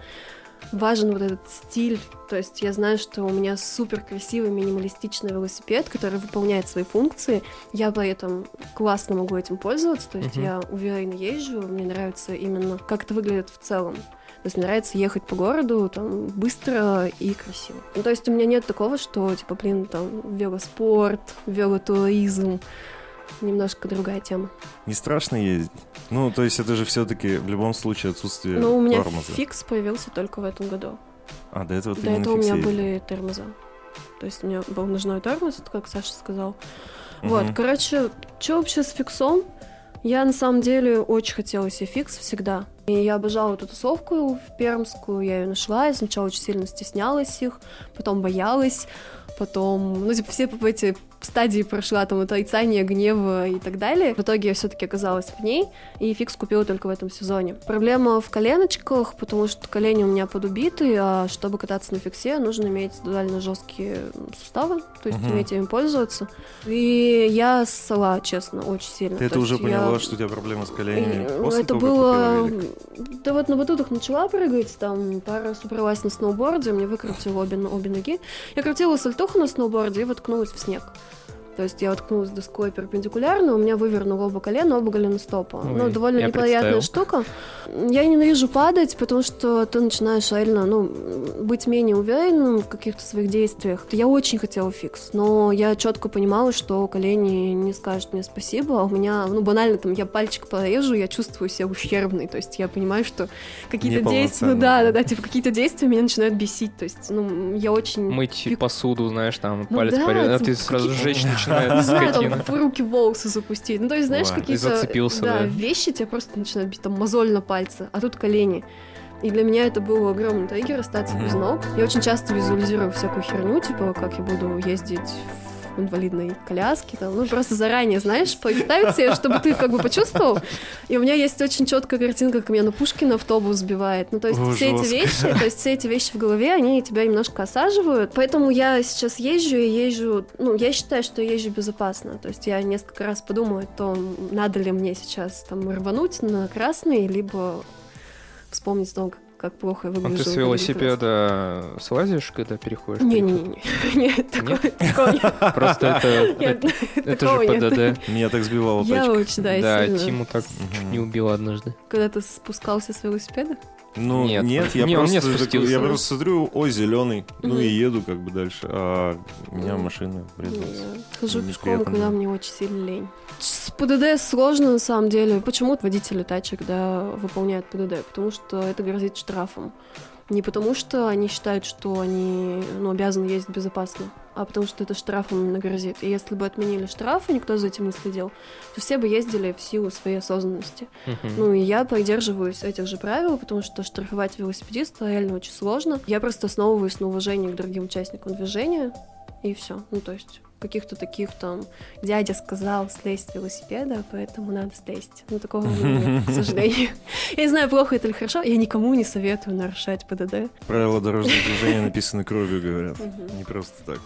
важен вот этот стиль. То есть я знаю, что у меня супер красивый минималистичный велосипед, который выполняет свои функции. Я при этом классно могу этим пользоваться. То есть Мгм. я уверенно езжу. Мне нравится именно, как это выглядит в целом. То есть мне нравится ехать по городу там быстро и красиво. Ну, то есть у меня нет такого, что типа, блин, там велоспорт, велотуризм. Немножко другая тема. Не страшно ездить? Ну, то есть это же все-таки в любом случае отсутствие Но у меня тормоза. фикс появился только в этом году. А, до этого ты До этого у меня были тормоза. То есть у меня был ножной тормоз, как Саша сказал. Мгм. Вот, короче, что вообще с фиксом? Я на самом деле очень хотела себе фикс всегда. И я обожала эту тусовку в Пермскую, я ее нашла, я сначала очень сильно стеснялась их, потом боялась, потом, ну, типа, все эти стадии прошла, там, отрицание, гнева и так далее. В итоге я все-таки оказалась в ней, и фикс купила только в этом сезоне. Проблема в коленочках, потому что колени у меня подубиты, а чтобы кататься на фиксе, нужно иметь довольно жесткие суставы, то есть Мгм. уметь ими пользоваться. И я ссала, честно, очень сильно. Ты То это уже я- поняла, что у тебя проблемы с коленями и, после это того, было... Да вот на батутах начала прыгать, там пару раз на сноуборде, мне выкрутило обе, обе ноги. Я крутила сальтуху на сноуборде и воткнулась в снег. То есть я воткнулась доской перпендикулярно, у меня вывернуло оба колена, оба голеностопа. Ой, ну, довольно неприятная представил. штука. Я ненавижу падать, потому что ты начинаешь реально, ну, быть менее уверенным в каких-то своих действиях. Я очень хотела фикс, но я четко понимала, что колени не скажут мне спасибо, а у меня, ну, банально, там, я пальчик порежу, я чувствую себя ущербной, то есть я понимаю, что какие-то действия, ну, да, да, да, типа, какие-то действия меня начинают бесить, то есть, ну, я очень... Мыть Пик- посуду, знаешь, там Ну палец да, порезал, а там ты сразу жечь не начинает знаю, там в руки волосы запустить. Ну, то есть, знаешь, какие-то да. вещи тебя просто начинают бить, там мозоль на пальце, а тут колени. И для меня это был огромный триггер остаться без ног. Я очень часто визуализирую всякую херню, типа, как я буду ездить инвалидной коляске, там, ну, просто заранее, знаешь, представить себе, чтобы ты как бы почувствовал. И у меня есть очень четкая картинка, как меня на Пушкина автобус сбивает. Ну, то есть О, все эти жестко. вещи, то есть все эти вещи в голове, они тебя немножко осаживают. Поэтому я сейчас езжу и езжу, ну, я считаю, что я езжу безопасно. То есть я несколько раз подумаю о том, надо ли мне сейчас там рвануть на красный, либо вспомнить о том, как, как плохо я А выгляжу. ты с велосипеда слазишь, когда переходишь? Не-не-не, нет, такого такого нет. Просто это, Нет, это, же нет. ПДД. Меня так сбивала Я очень, да, Да. Тиму так чуть не убил однажды. Когда ты спускался с велосипеда? Ну, Нет. нет, я Не, просто, не спустился. я просто смотрю, ой, зеленый, ну Мгм. и еду как бы дальше, а у меня машина врезалась. Я хожу пешком, когда мне очень сильно лень. С ПДД сложно, на самом деле. Почему водители тачек, да, выполняют ПДД? Потому что это грозит штрафом. Не потому, что они считают, что они ну, обязаны ездить безопасно, а потому что это штрафом именно грозит. И если бы отменили штрафы, никто за этим не следил, то все бы ездили в силу своей осознанности. Мгм. Ну и я придерживаюсь этих же правил, потому что штрафовать велосипедиста реально очень сложно. Я просто основываюсь на уважении к другим участникам движения, и все. Ну то есть каких-то таких там дядя сказал слезть с велосипеда, поэтому надо слезть. Ну такого нет, к сожалению. Я не знаю, плохо это или хорошо, я никому не советую нарушать ПДД. Правила дорожного движения написаны кровью, говорят. Не просто так.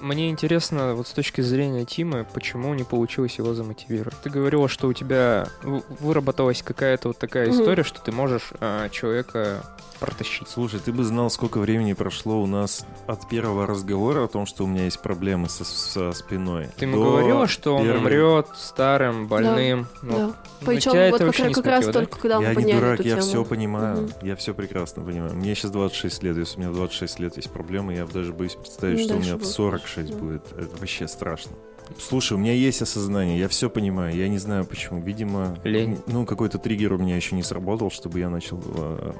Мне интересно, вот с точки зрения Тимы, почему не получилось его замотивировать? Ты говорила, что у тебя выработалась какая-то вот такая Мгм. история, что ты можешь а, человека протащить. Слушай, ты бы знал, сколько времени прошло у нас от первого разговора о том, что у меня есть проблемы со, со спиной. Ты ему говорила, что он первой- умрет старым, больным. Ну, Да. ну, Причем тебя вот это как, не как раз да? только когда мы Я не подняли дурак, эту я тему. все понимаю. Мгм. Я все прекрасно понимаю. Мне сейчас 26 лет. Если у меня в 26 лет есть проблемы, я даже боюсь представить, Ну, что у меня в будет 46 да. будет. Это вообще страшно. Слушай, у меня есть осознание, я все понимаю. Я не знаю почему. Видимо, Лень. ну какой-то триггер у меня еще не сработал, чтобы я начал э,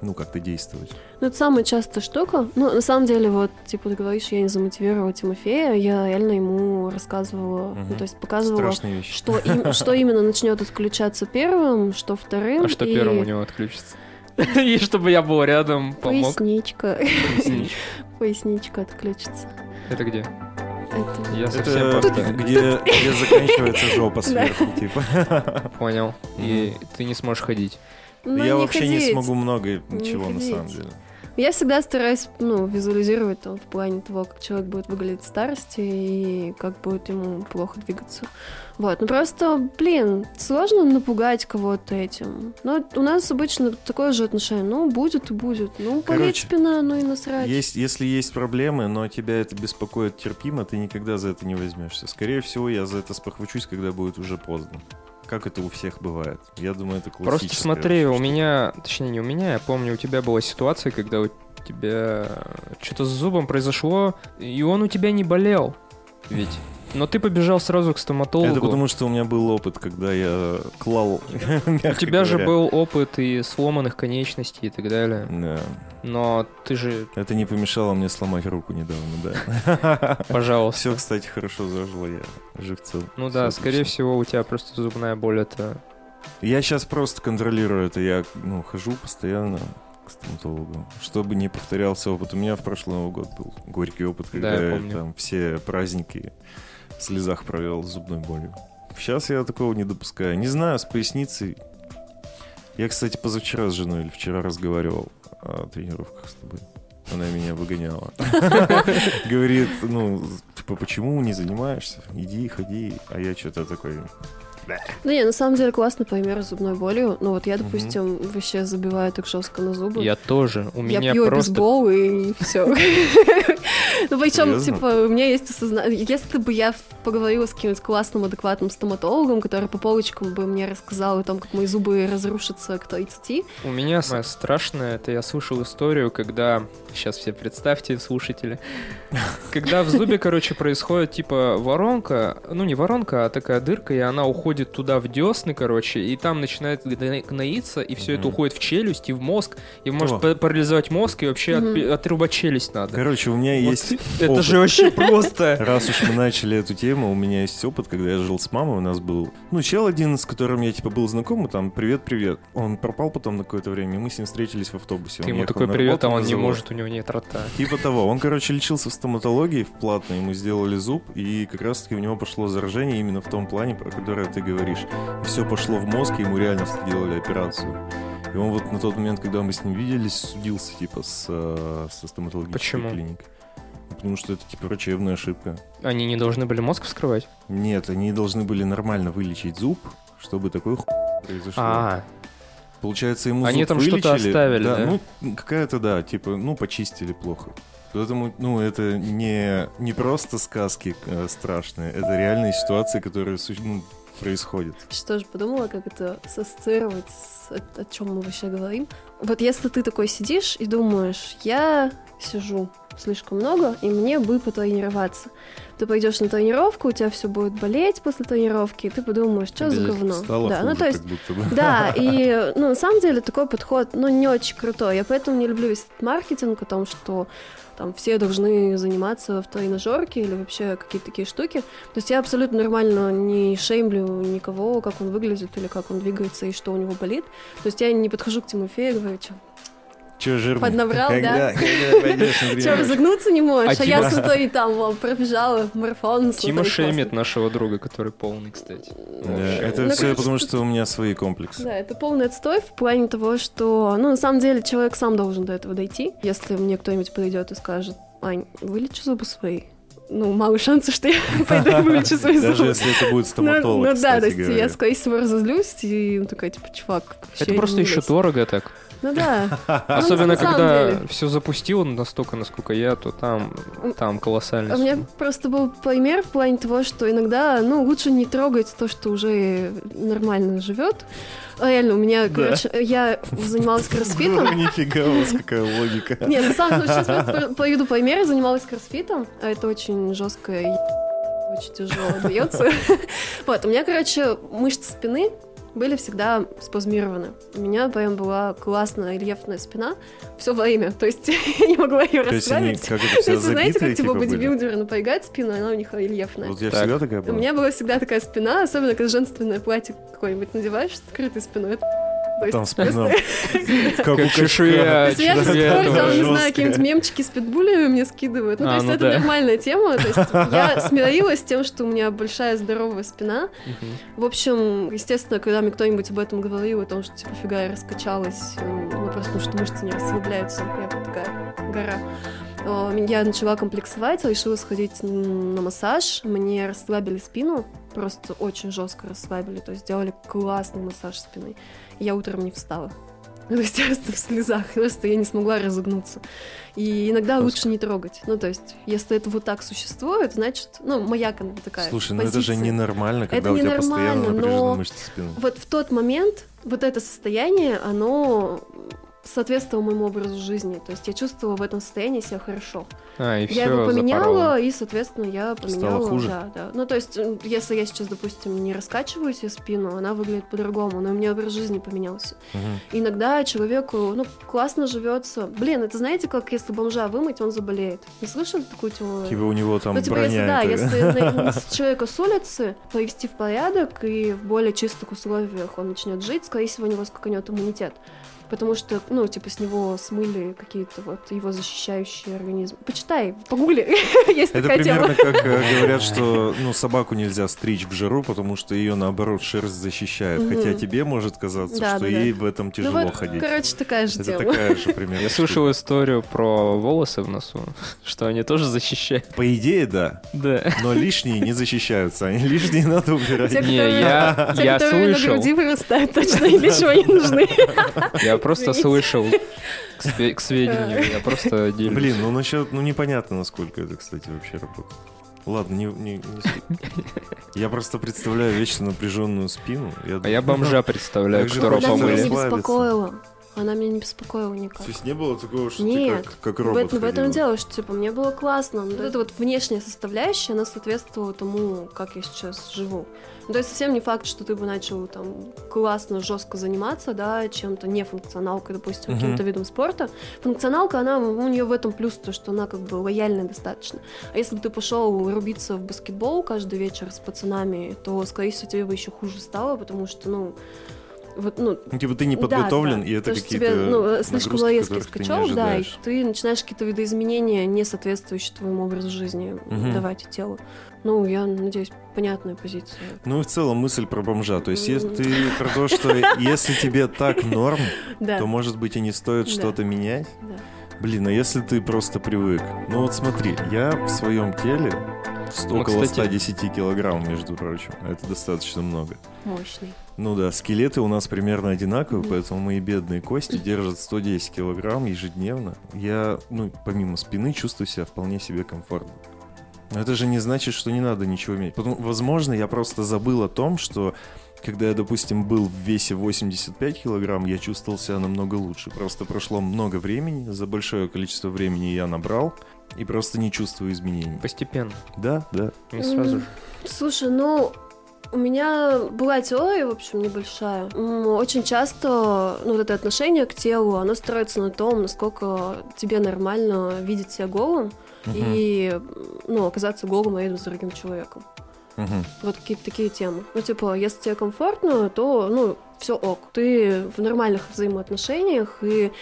ну как-то действовать. Ну, это самая частая штука. Ну, на самом деле, вот, типа, ты говоришь, я не замотивировала Тимофея, я реально ему рассказывала, ну, Мгм. то есть показывала, что, им- что именно начнет отключаться первым, что вторым. А что и первым у него отключится? И чтобы я был рядом, помог. Поясничка. Поясничка. Поясничка отключится. Это где? Это... Я совсем Это просто где, где заканчивается жопа сверху, типа. понял. И ты не сможешь ходить. Ну, Я вообще не смогу много Не чего на самом деле. Я всегда стараюсь, ну, визуализировать там в плане того, как человек будет выглядеть в старости и как будет ему плохо двигаться. Вот, ну просто, блин, сложно напугать кого-то этим. Но у нас обычно такое же отношение. Ну, будет и будет. Ну, болит спина, ну и насрать. Есть, если есть проблемы, но тебя это беспокоит терпимо, ты никогда за это не возьмешься. Скорее всего, я за это спохвачусь, когда будет уже поздно. Как это у всех бывает. Я думаю, это Просто классическая смотри, у меня, точнее не у меня, я помню, у тебя была ситуация, когда у тебя что-то с зубом произошло, и он у тебя не болел. Ведь Но ты побежал сразу к стоматологу. Это потому, что у меня был опыт, когда я клал, У тебя же был опыт и сломанных конечностей и так далее. Да. Но ты же, Это не помешало мне сломать руку недавно, да. пожалуйста. Все, кстати, хорошо зажило, я жив цел. Ну да, скорее всего, у тебя просто зубная боль это... Я сейчас просто контролирую это. Я ну, хожу постоянно к стоматологу, чтобы не повторялся опыт. У меня в прошлый Новый год был горький опыт, когда Да, я я, там все праздники слезах провел зубной болью. Сейчас я такого не допускаю. Не знаю, с поясницей. Я, кстати, позавчера с женой или вчера разговаривал о тренировках с тобой. Она меня выгоняла. Говорит, ну, типа, почему не занимаешься? Иди, ходи. А я что-то такой... Ну не, на самом деле классно пример с зубной болью. Ну вот я, допустим, вообще забиваю так жестко на зубы. Я тоже. У Я меня пью просто... бейсбол и все. Ну причем, типа, у меня есть осознание. Если бы я поговорила с каким-нибудь классным, адекватным стоматологом, который по полочкам бы мне рассказал о том, как мои зубы разрушатся к 30, У меня самое страшное, это я слышал историю, когда... Сейчас все представьте, слушатели. Когда в зубе, короче, происходит типа воронка, ну не воронка, а такая дырка, и она уходит туда в десны, короче, и там начинает гно- гноиться, и все это Мгм. уходит в челюсть и в мозг, и может О. па- парализовать мозг, и вообще отпи- отрубать челюсть надо. Короче, у меня Вот есть Это опыт. же вообще просто. Раз уж мы начали эту тему, у меня есть опыт, когда я жил с мамой, у нас был, ну, чел один, с которым я, типа, был знаком, и там, привет-привет. Он пропал потом на какое-то время, и мы с ним встретились в автобусе. Ты Он ему такой привет, а он не может, у него нет рота. Типа того. Он, короче, лечился в стоматологии в платно, ему сделали зуб, и как раз-таки у него пошло заражение именно в том плане, про которое ты говоришь. И все пошло в мозг, и ему реально сделали операцию. И он вот на тот момент, когда мы с ним виделись, судился, типа, с, э, со стоматологической Почему? клиникой. Потому что это, типа, врачебная ошибка. Они не должны были мозг вскрывать? Нет, они должны были нормально вылечить зуб, чтобы такой хуй произошло. А, Получается, ему Они зуб там что-то оставили, да? Ну, какая-то, да, типа, ну, почистили плохо. Поэтому, ну, это не, не просто сказки э, страшные, это реальные ситуации, которые ну, происходят. что же подумала, как это ассоциировать с о чем мы вообще говорим. Вот если ты такой сидишь и думаешь, я сижу слишком много, и мне бы потренироваться. Ты пойдешь на тренировку, у тебя все будет болеть после тренировки, и ты подумаешь, что за говно. Стало да, хуже, ну то есть. Да, и ну, на самом деле такой подход, ну, не очень крутой. Я поэтому не люблю весь этот маркетинг о том, что там все должны заниматься в тренажерке или вообще какие-то такие штуки. То есть я абсолютно нормально не шеймлю никого, как он выглядит или как он двигается и что у него болит. То есть я не подхожу к Тимофею и говорю, что Че, жирный? Поднабрал, когда, да? Когда пойдешь тренировку? разогнуться не можешь? А А, я Тима- смотри, там пробежала марафон. Тима шеймит нашего друга, который полный, кстати. Да, Вообще. это Ну, все потому, что у меня свои комплексы. Да, это полный отстой в плане того, что, ну, на самом деле, человек сам должен до этого дойти. Если мне кто-нибудь подойдет и скажет, Ань, вылечи зубы свои. Ну, мало шансов, что я пойду и вылечу свои Даже зубы. если это будет Ну, стоматолог, ну да, то есть я, скорее всего, разозлюсь и ну, такая, типа, чувак, Это просто еще дорого так. Ну да. Особенно на самом когда все запустил настолько, насколько я, то там, там колоссальный. У меня просто был пример в плане того, что иногда, ну, лучше не трогать то, что уже нормально живет. А Реально, у меня, короче, я занималась кроссфитом. Ну, Нифига у вас какая логика. Нет, на самом деле, сейчас просто поведу пример. Я занималась кроссфитом, а это очень жесткое и очень тяжело дается. Вот, у меня, короче, мышцы спины были всегда спазмированы. У меня прям была классная рельефная спина все время. То есть я не могла ее То есть они расслабить. как это То все есть, знаете, как типа типа бодибилдеры напрягают спину, она у них рельефная. Вот я Так. всегда такая У была. меня была всегда такая спина, особенно когда женственное платье какое-нибудь надеваешь с открытой спиной. Это- то есть Там просто-. Как у есть я до сих человека. пор там, не знаю, какие-нибудь мемчики с питбулями мне скидывают. Ну, А, то есть ну это нормальная тема. То есть я смирилась с тем, что у меня большая здоровая спина. В общем, естественно, когда мне кто-нибудь об этом говорил, о том, что, типа, фига я раскачалась, ну, просто потому что мышцы не расслабляются, я вот такая гора. Я начала комплексовать, решила сходить на массаж. Мне расслабили спину, просто очень жестко расслабили, то есть сделали классный массаж спины. Я утром не встала. То есть я просто в слезах, просто я не смогла разогнуться. И иногда Жестко. лучше не трогать. Ну, то есть, если это вот так существует, значит, ну, моя такая Слушай, ну это же позиция. ненормально, когда Это у тебя постоянно напряжены но- мышцы спины. Вот в тот момент вот это состояние, оно соответствовал моему образу жизни. То есть я чувствовала в этом состоянии себя хорошо. А, и я его поменяла, и, соответственно, я Стало поменяла. хуже? Да, да. Ну, то есть, если я сейчас, допустим, не раскачиваю себе спину, она выглядит по-другому, но у меня образ жизни поменялся. Мгм. Иногда человеку, ну, классно живется. Блин, это знаете, как если бомжа вымыть, он заболеет. Не слышали такую теорию? Типа у него там Ну, типа, броня. если, да, если человека с улицы повести в порядок и в более чистых условиях он начнет жить, скорее всего, у него скаканет иммунитет. Потому что, ну, типа, с него смыли какие-то вот его защищающие организмы. Почитай, погугли, есть Это такая тема. примерно как э, говорят, что ну, собаку нельзя стричь в жару, потому что ее наоборот шерсть защищает. Хотя тебе может казаться, что ей в этом тяжело ну, вот, ходить. короче, такая же Это тема. такая же примерно. Я слышал историю про волосы в носу, что они тоже защищают. По идее, да. Да. Но лишние не защищаются. Они лишние надо убирать. Те, Не, я, Те, я которые на слышал. груди вырастают, точно ничего не нужны. Я просто слышал к, све- к сведению. Я просто делюсь. Блин, ну насчет, ну непонятно, насколько это, кстати, вообще работает. Ладно, не, не- не. Я просто представляю вечно напряженную спину. А я бомжа представляю, Так же которого Она меня не помыли. беспокоила. Она меня не беспокоила никак. То есть не было такого, что Нет, ты как, как В, робот этом- в этом ходила? и дело, что типа мне было классно. Вот эта вот внешняя составляющая, она соответствовала тому, как я сейчас живу. Ну, то есть совсем не факт, что ты бы начал там классно, жестко заниматься, да, чем-то не функционалкой, допустим, Мгм. каким-то видом спорта. Функционалка, она, у нее в этом плюс, то, что она как бы лояльная достаточно. А если бы ты пошел рубиться в баскетбол каждый вечер с пацанами, то, скорее всего, тебе бы еще хуже стало, потому что, ну, вот, ну, Ну, типа ты не да, подготовлен, да. и это какие-то тебе, ну, э, слишком нагрузки, резкий скачок, да, и ты начинаешь какие-то видоизменения, не соответствующие твоему образу жизни, Мгм. давать телу. Ну, я надеюсь, понятная позиция. Ну и в целом мысль про бомжа. То есть если ты про то, что если тебе так норм, Да, то может быть и не стоит Да. что-то менять. да. Блин, а если ты просто привык? Ну вот смотри, я в своем теле Ну, около кстати- 110 килограмм, между прочим. А Это достаточно много. Мощный. Ну да, скелеты у нас примерно одинаковые, поэтому мои бедные кости держат 110 килограмм ежедневно. Я, ну, помимо спины, чувствую себя вполне себе комфортно. Но это же не значит, что не надо ничего иметь. Потому, возможно, я просто забыл о том, что когда я, допустим, был в весе 85 килограмм, я чувствовал себя намного лучше. Просто прошло много времени, за большое количество времени я набрал и просто не чувствую изменений. Постепенно, Да, да. не сразу же. Слушай, ну, у меня была теория, в общем, небольшая. Очень часто, ну, вот это отношение к телу, оно строится на том, насколько тебе нормально видеть себя голым Мгм, и, ну, оказаться голым рядом с другим человеком. мгм. Вот какие-то такие темы. Ну, типа, если тебе комфортно, то, ну, все ок. Ты в нормальных взаимоотношениях, и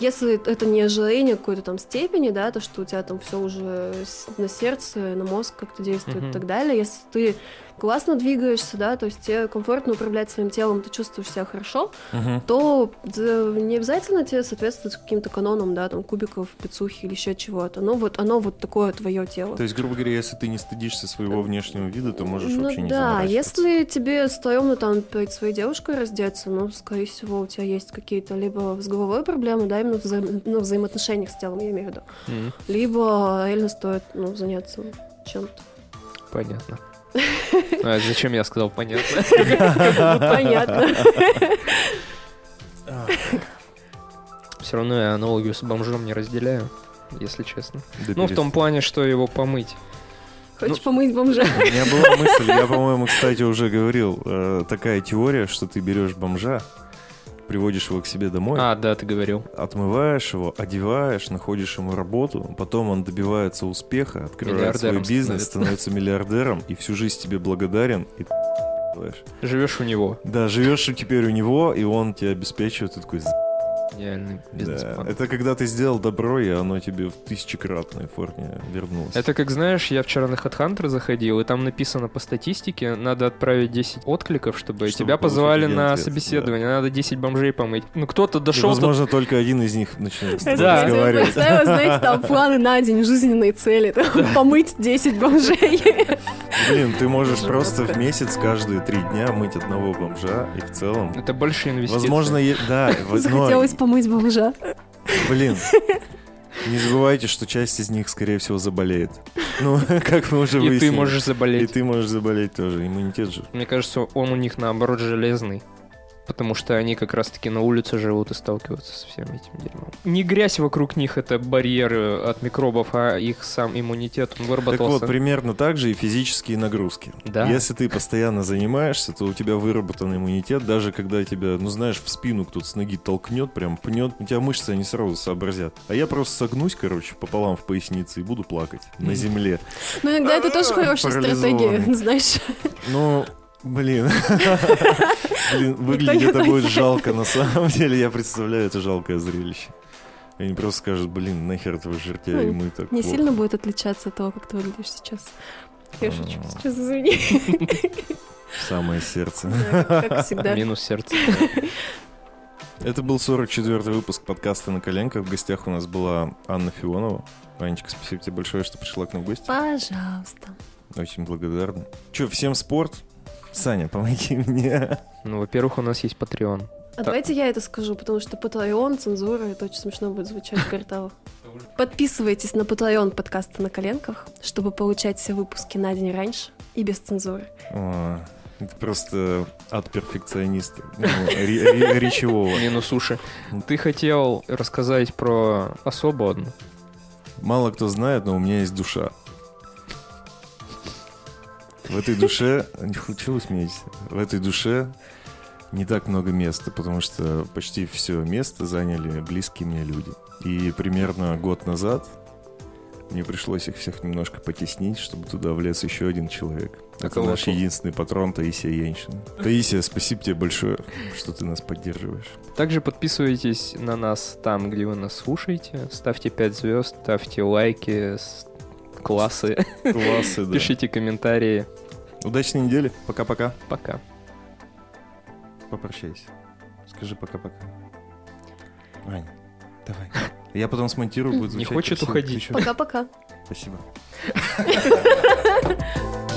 если это не ожирение какой-то там степени, да, то, что у тебя там все уже на сердце, на мозг как-то действует Мгм. и так далее, если ты классно двигаешься, да, то есть тебе комфортно управлять своим телом, ты чувствуешь себя хорошо, Мгм. то да, не обязательно тебе соответствовать каким-то канонам, да, там, кубиков, пиццухи или еще чего-то. Ну, вот оно вот такое твое тело. То есть, грубо говоря, если ты не стыдишься своего внешнего вида, то можешь ну вообще не да, если тебе стрёмно там перед своей девушкой раздеться, ну, скорее всего, у тебя есть какие-то либо с головой проблемы, да, именно в взаим- ну, взаимоотношениях с телом, я имею в виду, М, либо реально стоит, ну, заняться чем-то. Понятно. А зачем я сказал понятно? Ну, Понятно. Все равно я аналогию с бомжом не разделяю, если честно. Ну, в том плане, что его помыть. Хочешь помыть бомжа? У меня была мысль, я, по-моему, кстати, уже говорил, э, такая теория, что ты берешь бомжа, приводишь его к себе домой, А, да, ты говорил. отмываешь его, одеваешь, находишь ему работу, потом он добивается успеха, открывает свой бизнес, становится. становится миллиардером и всю жизнь тебе благодарен. И ты. Живешь у него. Да, живешь теперь у него, и он тебя обеспечивает, и такой, «З***». Гениальный да. бизнес-план. Это когда ты сделал добро, и оно тебе в тысячекратной форме вернулось. Это как, знаешь, я вчера на HeadHunter заходил, и там написано по статистике, надо отправить 10 откликов, чтобы, Чтобы тебя позвали на ответ, собеседование, надо 10 бомжей помыть. Ну, кто-то И, дошел до... возможно, только один из них тобой Да. Разговаривать. представила, знаете, там планы на день, жизненные цели, помыть 10 бомжей. Блин, ты можешь просто в месяц каждые три дня мыть одного бомжа, и в целом... Это больше инвестиций. Возможно, е- да, Захотелось помыть бомжа. блин, не забывайте, что часть из них, скорее всего, заболеет. Ну, как мы уже И выяснили. ты можешь И заболеть. ты можешь заболеть тоже, иммунитет же. Мне кажется, он у них наоборот железный. Потому что они как раз-таки на улице живут и сталкиваются со всем этим дерьмом. Не грязь вокруг них — это барьеры от микробов, а их сам иммунитет, он Так выработался. вот, примерно так же и физические нагрузки. Да. Если ты постоянно занимаешься, то у тебя выработан иммунитет, даже когда тебя, ну знаешь, в спину кто-то с ноги толкнет, прям пнет, у тебя мышцы они сразу сообразят. А я просто согнусь, короче, пополам в пояснице и буду плакать на земле. Ну, иногда это тоже хорошая стратегия, знаешь. Ну, блин. Блин, выглядит это будет жалко, на самом деле. Я представляю это жалкое зрелище. Они просто скажут, блин, нахер этого жертя, и Ну, мы так Не плохо». сильно будет отличаться от того, как ты выглядишь сейчас. Я шучу, сейчас извини. Самое сердце. Как всегда. Минус сердце. Это был 44-й выпуск подкаста «На коленках». В гостях у нас была Анна Фионова. Анечка, спасибо тебе большое, что пришла к нам в гости. Пожалуйста. Очень благодарна. Че, всем спорт? Саня, помоги мне. Ну, во-первых, у нас есть Patreon. А давайте я это скажу, потому что Patreon, цензура, это очень смешно будет звучать в кварталах. Подписывайтесь на Patreon подкаста на коленках, чтобы получать все выпуски на день раньше и без цензуры. О, это просто от перфекциониста. Ну, ре- ре- речевого. Минус уши. Ты хотел рассказать про особу одну. Мало кто знает, но у меня есть душа. В этой душе... Чего вы смеетесь? В этой душе не так много места, потому что почти все место заняли близкие мне люди. И примерно год назад мне пришлось их всех немножко потеснить, чтобы туда влез еще один человек. Это кого наш единственный патрон Таисия Яньшина. Таисия, спасибо тебе большое, что ты нас поддерживаешь. Также подписывайтесь на нас там, где вы нас слушаете. Ставьте 5 звезд, ставьте лайки, классы, Классы, да. пишите комментарии. Удачной недели. Пока-пока. Пока. Попрощайся. Скажи пока-пока. Ань, давай. Я потом смонтирую, будет Не звучать хочет красиво. уходить. Пока-пока. Спасибо.